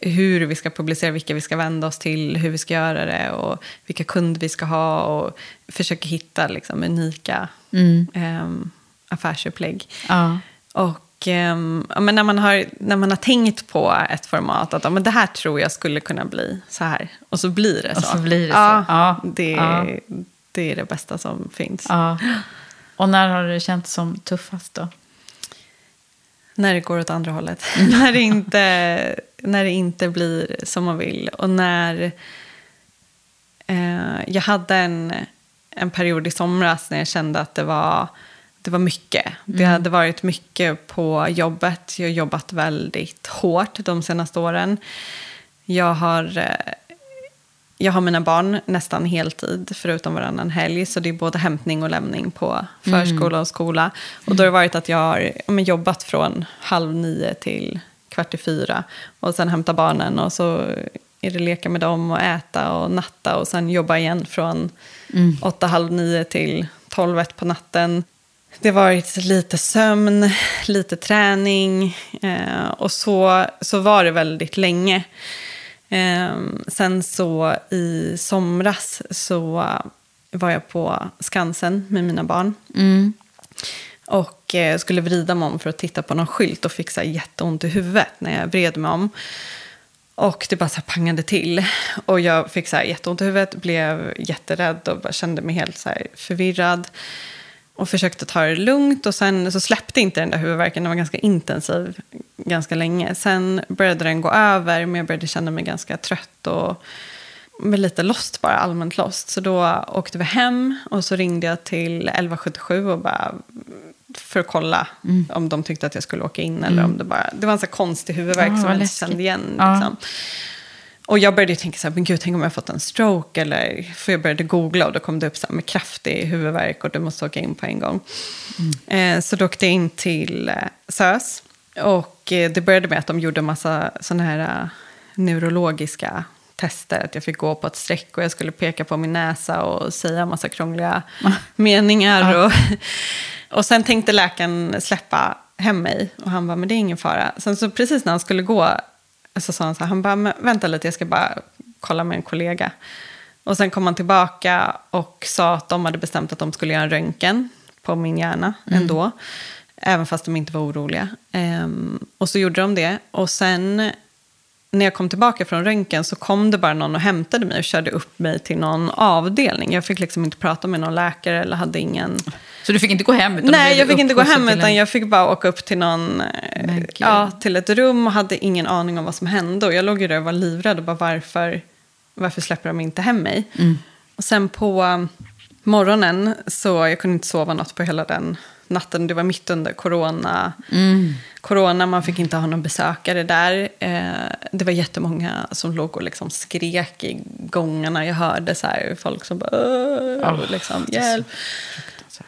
hur vi ska publicera, vilka vi ska vända oss till, hur vi ska göra det och vilka kunder vi ska ha. Och försöker hitta liksom, unika ehm, affärsupplägg. Ja. Och ja, men när, man har, när man har tänkt på ett format, att ja, men det här tror jag skulle kunna bli så här. Och så blir det så. Och så blir det så. Ja. Det, det är det bästa som finns. Och när har det känts som tuffast då? När det går åt andra hållet. (laughs) när, det inte, när det inte blir som man vill. Och när... Eh, jag hade en, en period i somras när jag kände att det var, det var mycket. Det hade varit mycket på jobbet. Jag har jobbat väldigt hårt de senaste åren. Jag har, eh, jag har mina barn nästan heltid, förutom varannan helg. Så det är både hämtning och lämning på förskola och skola. Och då har det varit att jag har men, jobbat från halv nio till kvart i fyra. Och sen hämta barnen och så är det leka med dem och äta och natta. Och sen jobba igen från åtta, halv nio till tolv, ett på natten. Det har varit lite sömn, lite träning eh, och så, så var det väldigt länge. Eh, sen så i somras så var jag på Skansen med mina barn. Och eh, skulle vrida mig om för att titta på någon skylt och fick så jätteont i huvudet när jag vred mig om. Och det bara så pangade till. Och jag fick så jätteont i huvudet, blev jätterädd och kände mig helt så förvirrad. Och försökte ta det lugnt och sen så släppte inte den där huvudvärken. Den var ganska intensiv ganska länge. Sen började den gå över men jag började känna mig ganska trött och med lite lost bara, allmänt lost. Så då åkte vi hem och så ringde jag till 1177 och bara för att kolla om de tyckte att jag skulle åka in eller om det bara... Det var en här konstig huvudvärk Ja, som jag inte kände igen. Ja. Liksom. Och jag började tänka så här, men gud, tänk om jag fått en stroke eller... För jag började googla och då kom det upp så här med kraftig huvudvärk och du måste åka in på en gång. Eh, så då åkte jag in till eh, SÖS. Och eh, det började med att de gjorde en massa sådana här eh, neurologiska tester. Att jag fick gå på ett streck och jag skulle peka på min näsa och säga en massa krångliga (laughs) meningar. Och, (laughs) och sen tänkte läkaren släppa hem mig. Och han bara, men det är ingen fara. Sen så precis när han skulle gå så sa han så här, han bara, vänta lite, jag ska bara kolla med en kollega. Och sen kom han tillbaka och sa att de hade bestämt att de skulle göra en röntgen på min hjärna ändå. Även fast de inte var oroliga. Ehm, och så gjorde de det. Och sen när jag kom tillbaka från röntgen så kom det bara någon och hämtade mig och körde upp mig till någon avdelning. Jag fick liksom inte prata med någon läkare eller hade ingen... Så du fick inte gå hem? Utan Nej, jag fick inte gå hem utan en- jag fick bara åka upp till någon, eh, ja, till ett rum och hade ingen aning om vad som hände. Och jag låg ju där och var livrädd och bara varför, varför släpper de inte hem mig? Mm. Och sen på um, morgonen så jag kunde inte sova något på hela den natten. Det var mitt under corona. Mm. Corona, man fick inte ha någon besökare där. Eh, det var jättemånga som låg och liksom skrek i gångarna. Jag hörde så här, folk som bara, och liksom, hjälp.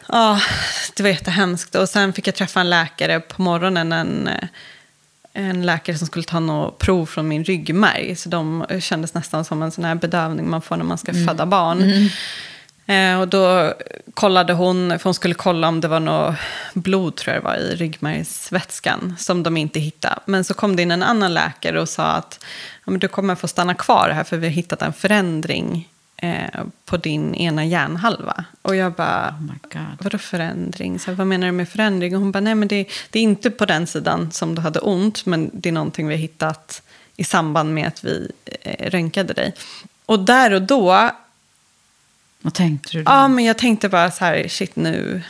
Ja, det var jättehemskt. Och sen fick jag träffa en läkare på morgonen. En, en läkare som skulle ta något prov från min ryggmärg. Så de kändes nästan som en sån här bedövning man får när man ska föda barn. Eh, och då kollade hon, för hon skulle kolla om det var något blod tror jag det var i ryggmärgsvätskan som de inte hittade. Men så kom det in en annan läkare och sa att ja, men du kommer få stanna kvar här för vi har hittat en förändring eh, på din ena hjärnhalva. Och jag bara, Oh vadå förändring? Så här, vad menar du med förändring? Och hon bara, nej men det, det är inte på den sidan som du hade ont, men det är någonting vi har hittat i samband med att vi eh, röntgade dig. Och där och då Vad tänkte du då? Ja, men jag tänkte bara så här, shit nu,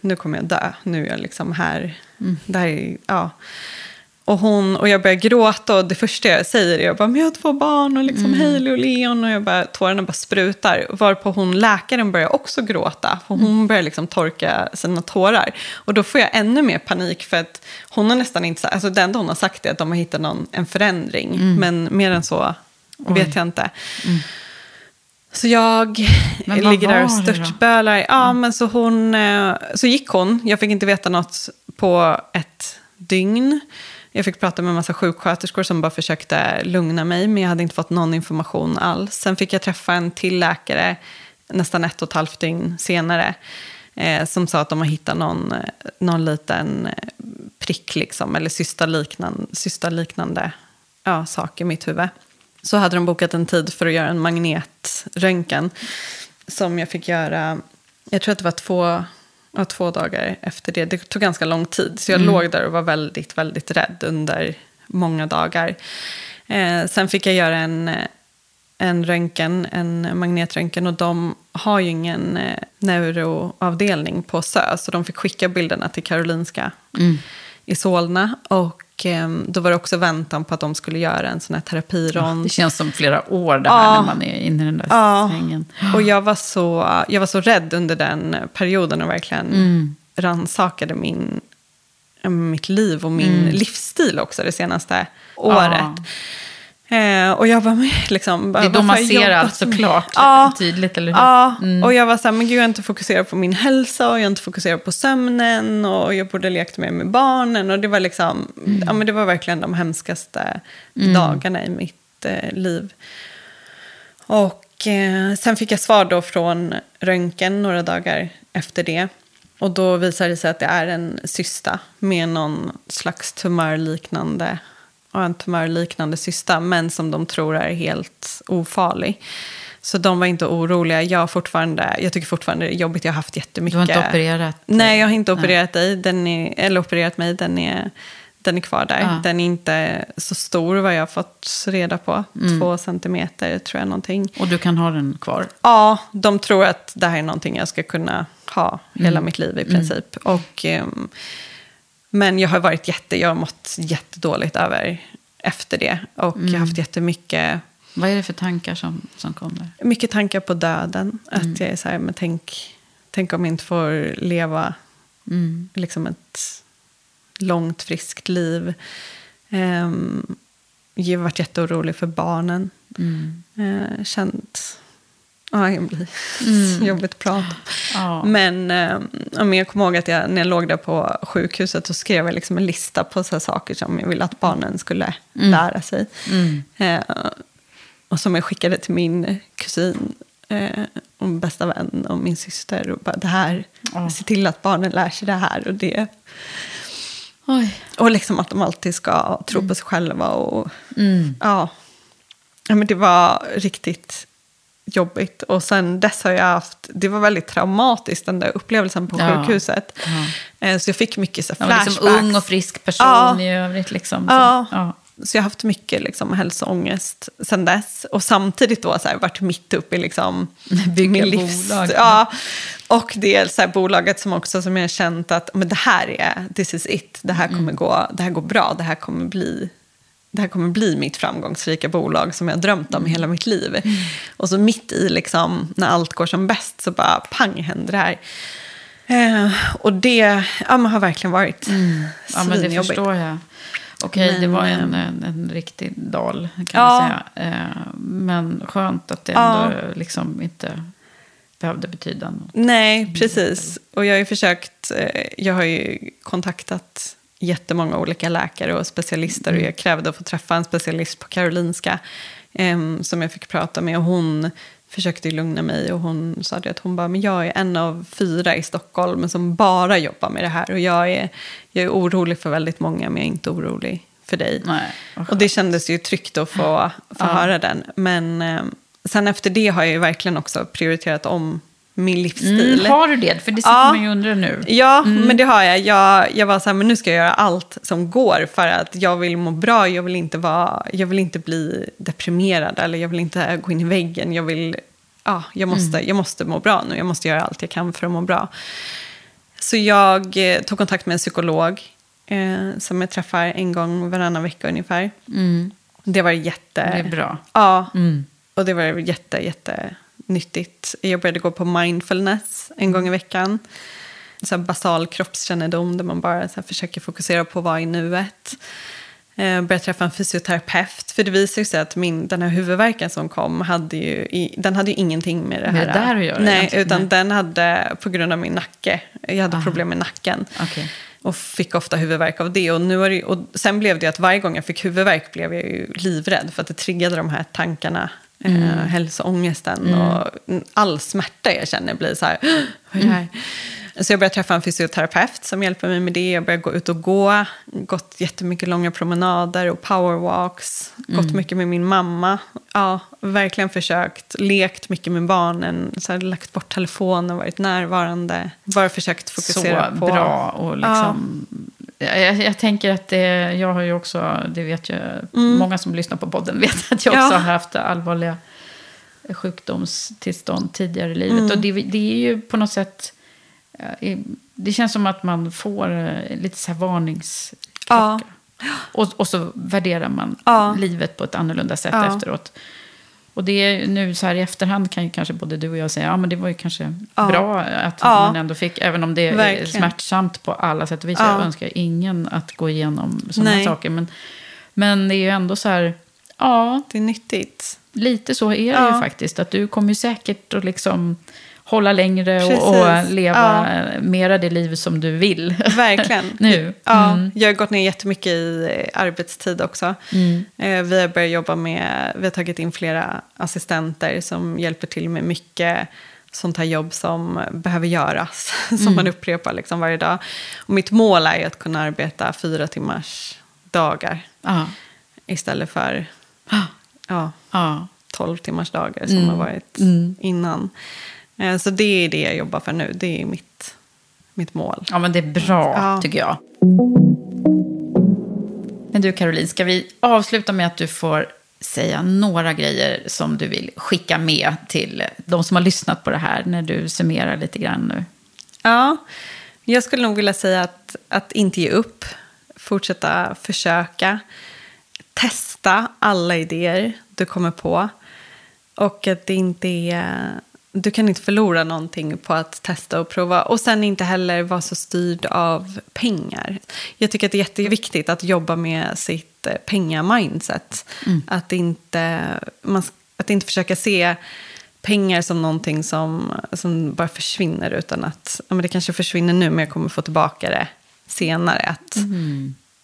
nu kommer jag dö. Nu är jag liksom här. Det här är, ja. Och, hon, och jag börjar gråta och det första jag säger är jag bara, men jag har två barn och liksom Hailey och Leon. Och jag bara, tårarna bara sprutar. Varpå hon, läkaren börjar också gråta. För hon börjar liksom torka sina tårar. Och då får jag ännu mer panik för att hon har nästan inte, alltså det enda hon har sagt är att de har hittat någon, en förändring. Men mer än så vet jag inte. Så jag ligger där och störtbölar. Ja, men så, hon, eh, så gick hon. Jag fick inte veta något på ett dygn. Jag fick prata med en massa sjuksköterskor som bara försökte lugna mig. Men jag hade inte fått någon information alls. Sen fick jag träffa en till läkare nästan ett och ett halvt dygn senare. Eh, som sa att de har hittat någon, eh, någon liten eh, prick, liksom, eller cystaliknande, cystaliknande ja, sak i mitt huvud. Så hade de bokat en tid för att göra en magnetröntgen. Som jag fick göra, jag tror att det var två, ja, två dagar efter det. Det tog ganska lång tid. Så jag låg där och var väldigt, väldigt rädd under många dagar. Eh, sen fick jag göra en, en röntgen, en magnetröntgen. Och de har ju ingen eh, neuroavdelning på SÖ. Så de fick skicka bilderna till Karolinska i Solna. Och eh, då var det också väntan på att de skulle göra en sån här terapirond. Det känns som flera år det här Ja. när man är inne i den där Ja, svängen. och jag var, så, jag var så rädd under den perioden och verkligen Mm. rannsakade min, mitt liv och min livsstil också det senaste året. Eh, och jag bara, men liksom... Bara, Det är då man ser allt såklart Ja. tydligt, eller hur? Ja, Mm. och jag var så här, men gud jag har inte fokuserat på min hälsa och jag har inte fokuserat på sömnen och jag borde lekt mer med barnen. Och det var liksom, ja men det var verkligen de hemskaste dagarna i mitt eh, liv. Och eh, sen fick jag svar då från röntgen några dagar efter det. Och då visade det sig att det är en cysta med någon slags tumörliknande, ja, en tumörliknande cysta, men som de tror är helt ofarlig. Så de var inte oroliga. Jag, fortfarande, jag tycker fortfarande det är jobbigt. Jag har haft jättemycket... Du har inte opererat? Nej, jag har inte Nej. opererat dig. Den är, eller opererat mig. Den är, den är kvar där. Ja. Den är inte så stor vad jag har fått reda på. Mm. Två centimeter tror jag någonting. Och du kan ha den kvar? Ja, de tror att det här är någonting jag ska kunna ha hela Mm. mitt liv i princip. Och, ehm, men jag har varit jätte, jag har mått jättedåligt över efter det. Och jag har haft jättemycket Vad är det för tankar som, som kommer? mycket tankar på döden. Mm. Att jag är så här, men tänk, tänk om jag inte får leva Mm. liksom ett långt, friskt liv. Um, jag har varit jätteorolig för barnen. Mm. Uh, känt... Ja, jag blir Mm. jobbigt att prata. Ja. Men, eh, jag kommer ihåg att jag, när jag låg där på sjukhuset så skrev jag liksom en lista på så saker som jag ville att barnen skulle lära sig. Mm. Eh, och som jag skickade till min kusin eh, och bästa vän och min syster. Och bara, det här, Ja. se till att barnen lär sig det här och det. Oj. Och liksom att de alltid ska tro på sig själva. Och, Mm. ja. ja, men det var riktigt jobbigt. Och sen dess har jag haft, det var väldigt traumatiskt den där upplevelsen på Ja. sjukhuset. Ja. Eh, Så jag fick mycket så här Ja, flashbacks. liksom ung och frisk person Ja. i övrigt. Liksom. Ja. Så, ja. Så jag har haft mycket liksom, hälsoångest sen dess. Och samtidigt då så här, varit mitt uppe i liksom, (laughs) Bygga min livs... bolag. Ja, och det är så här, bolaget som också som jag har känt att men det här är, this is it. Det här kommer Mm. gå, det här går bra. Det här kommer bli det här kommer bli mitt framgångsrika bolag som jag drömt Mm. om hela mitt liv. Och så mitt i, liksom, när allt går som bäst, så bara pang händer det här. Eh, och det ja, man har verkligen varit Mm. Ja, men det förstår jag. Okej, det Men, var en, en, en riktig dal kan Ja. man säga. Eh, men skönt att det Ja. ändå liksom inte behövde betyda något. Nej, precis. Och jag har ju försökt, eh, jag har ju kontaktat jättemånga olika läkare och specialister. Och jag krävde att få träffa en specialist på Karolinska em, som jag fick prata med. Och hon försökte lugna mig. Och hon sa att hon bara, men jag är en av fyra i Stockholm som bara jobbar med det här. Och jag är, jag är orolig för väldigt många men jag är inte orolig för dig. Nej, Och det kändes ju tryggt att få, få höra den. Men eh, sen efter det har jag ju verkligen också prioriterat om min livsstil. Mm, har du det? För det sitter Ja. man ju undra nu. Ja, men det har jag. jag. Jag var så här, men nu ska jag göra allt som går för att jag vill må bra. Jag vill inte, vara, jag vill inte bli deprimerad eller jag vill inte gå in i väggen. Jag, vill, ja, jag, måste, jag måste må bra nu. Jag måste göra allt jag kan för att må bra. Så jag eh, tog kontakt med en psykolog eh, som jag träffar en gång varannan vecka ungefär. Mm. Det var jätte... Det är bra. Ja, Mm. och det var jätte, jätte nyttigt. Jag började gå på mindfulness en gång i veckan. Så basal kroppskännedom där man bara försöker fokusera på vad i nuet. Eh, började träffa en fysioterapeut. För det visade sig att min, den här huvudvärken som kom, hade ju, den hade ju ingenting med det Med här det där att göra Nej, egentligen? utan den hade på grund av min nacke. Jag hade Aha. problem med nacken. Okej. Och fick ofta huvudvärk av det. Och, nu det, och sen blev det att varje gång jag fick huvudvärk blev jag ju livrädd. För att det triggade de här tankarna. Eh, hälsoångesten och all smärta jag känner blir så här. (gasps) Vad är det här? Så jag började träffa en fysioterapeut som hjälper mig med det. Jag började gå ut och gå. Gått jättemycket långa promenader och powerwalks. Gått mycket med min mamma. Ja, verkligen försökt. Lekt mycket med barnen. Så här, lagt bort telefonen, varit närvarande. Bara försökt fokusera Så på... bra. Och liksom, jag, jag tänker att det, jag har ju också, det vet ju många som lyssnar på podden (laughs) vet att jag Mm. Ja. också har haft allvarliga sjukdomstillstånd tidigare i livet. Mm. Och det, det är ju på något sätt, eh, det känns som att man får eh, lite så här varningsklocka. Ja. Och, och så värderar man Ja. livet på ett annorlunda sätt efteråt. Och det är nu så här i efterhand kan ju kanske både du och jag säga, ja men det var ju kanske Ja. bra att Ja. man ändå fick, även om det är Verkligen. smärtsamt på alla sätt och vis. Ja. Jag önskar ingen att gå igenom sådana här saker. Men, men det är ju ändå så här, Ja, Det är nyttigt. lite så är det ju faktiskt. Att du kommer ju säkert att liksom hålla längre och, och leva mera det liv som du vill. Verkligen. (laughs) Nu. Ja, Mm. Jag har gått ner jättemycket i arbetstid också. Eh, Vi har börjat jobba med, vi har tagit in flera assistenter som hjälper till med mycket sånt här jobb som behöver göras. (laughs) Som man upprepar liksom varje dag. Och mitt mål är ju att kunna arbeta fyra timmars dagar. Ja. Istället för ja, Ja. 12 timmars dagar som har varit innan. Eh, Så det är det jag jobbar för nu. Det är mitt, mitt mål. ja, men det är bra Ja. tycker jag. Men du Caroline, ska vi avsluta med att du får säga några grejer som du vill skicka med till de som har lyssnat på det här när du summerar lite grann nu? Ja, jag skulle nog vilja säga att, att inte ge upp. Fortsätta försöka. Testa alla idéer du kommer på. Och att det inte är... Du kan inte förlora någonting på att testa och prova. Och sen inte heller vara så styrd av pengar. Jag tycker att det är jätteviktigt att jobba med sitt eh, pengamindset. Att, inte, man, att inte försöka se pengar som någonting som, som bara försvinner. Utan att ja, men det kanske försvinner nu men jag kommer få tillbaka det senare. Att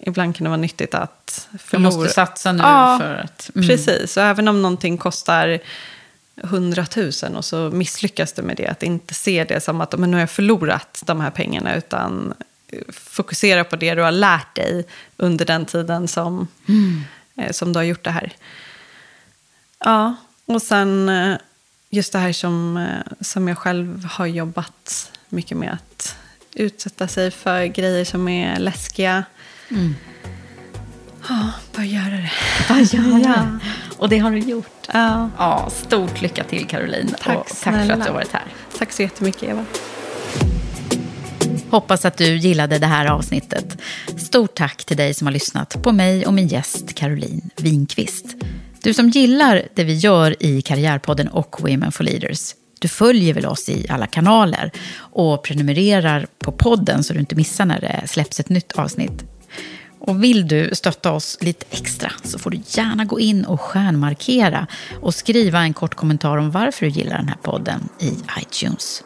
Ibland kan det vara nyttigt att förlora. måste satsa nu Ja, för att... mm. Precis, och även om någonting kostar 100 000 och så misslyckas du med det, att inte se det som att men nu har jag förlorat de här pengarna, utan fokusera på det du har lärt dig under den tiden som, eh, som du har gjort det här. Ja, och sen eh, just det här som, eh, som jag själv har jobbat mycket med, att utsätta sig för grejer som är läskiga. Ja, bara göra det. Vad gör jag? Och det har du gjort. Ja. Ja, stort lycka till Caroline. Tack och tack för att du har varit här. Tack så jättemycket, Eva. Hoppas att du gillade det här avsnittet. Stort tack till dig som har lyssnat på mig och min gäst Caroline Winqvist. Du som gillar det vi gör i Karriärpodden och Women for Leaders, du följer väl oss i alla kanaler och prenumererar på podden så du inte missar när det släpps ett nytt avsnitt. Och vill du stötta oss lite extra så får du gärna gå in och stjärnmarkera och skriva en kort kommentar om varför du gillar den här podden i iTunes.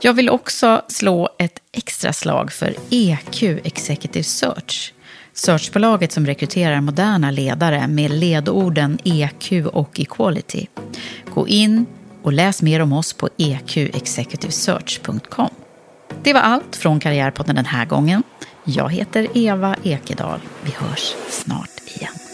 Jag vill också slå ett extra slag för EQ Executive Search. Searchbolaget som rekryterar moderna ledare med ledorden EQ och equality. Gå in och läs mer om oss på eqexecutivesearch.com. Det var allt från Karriärpodden den här gången. Jag heter Eva Ekedal. Vi hörs snart igen.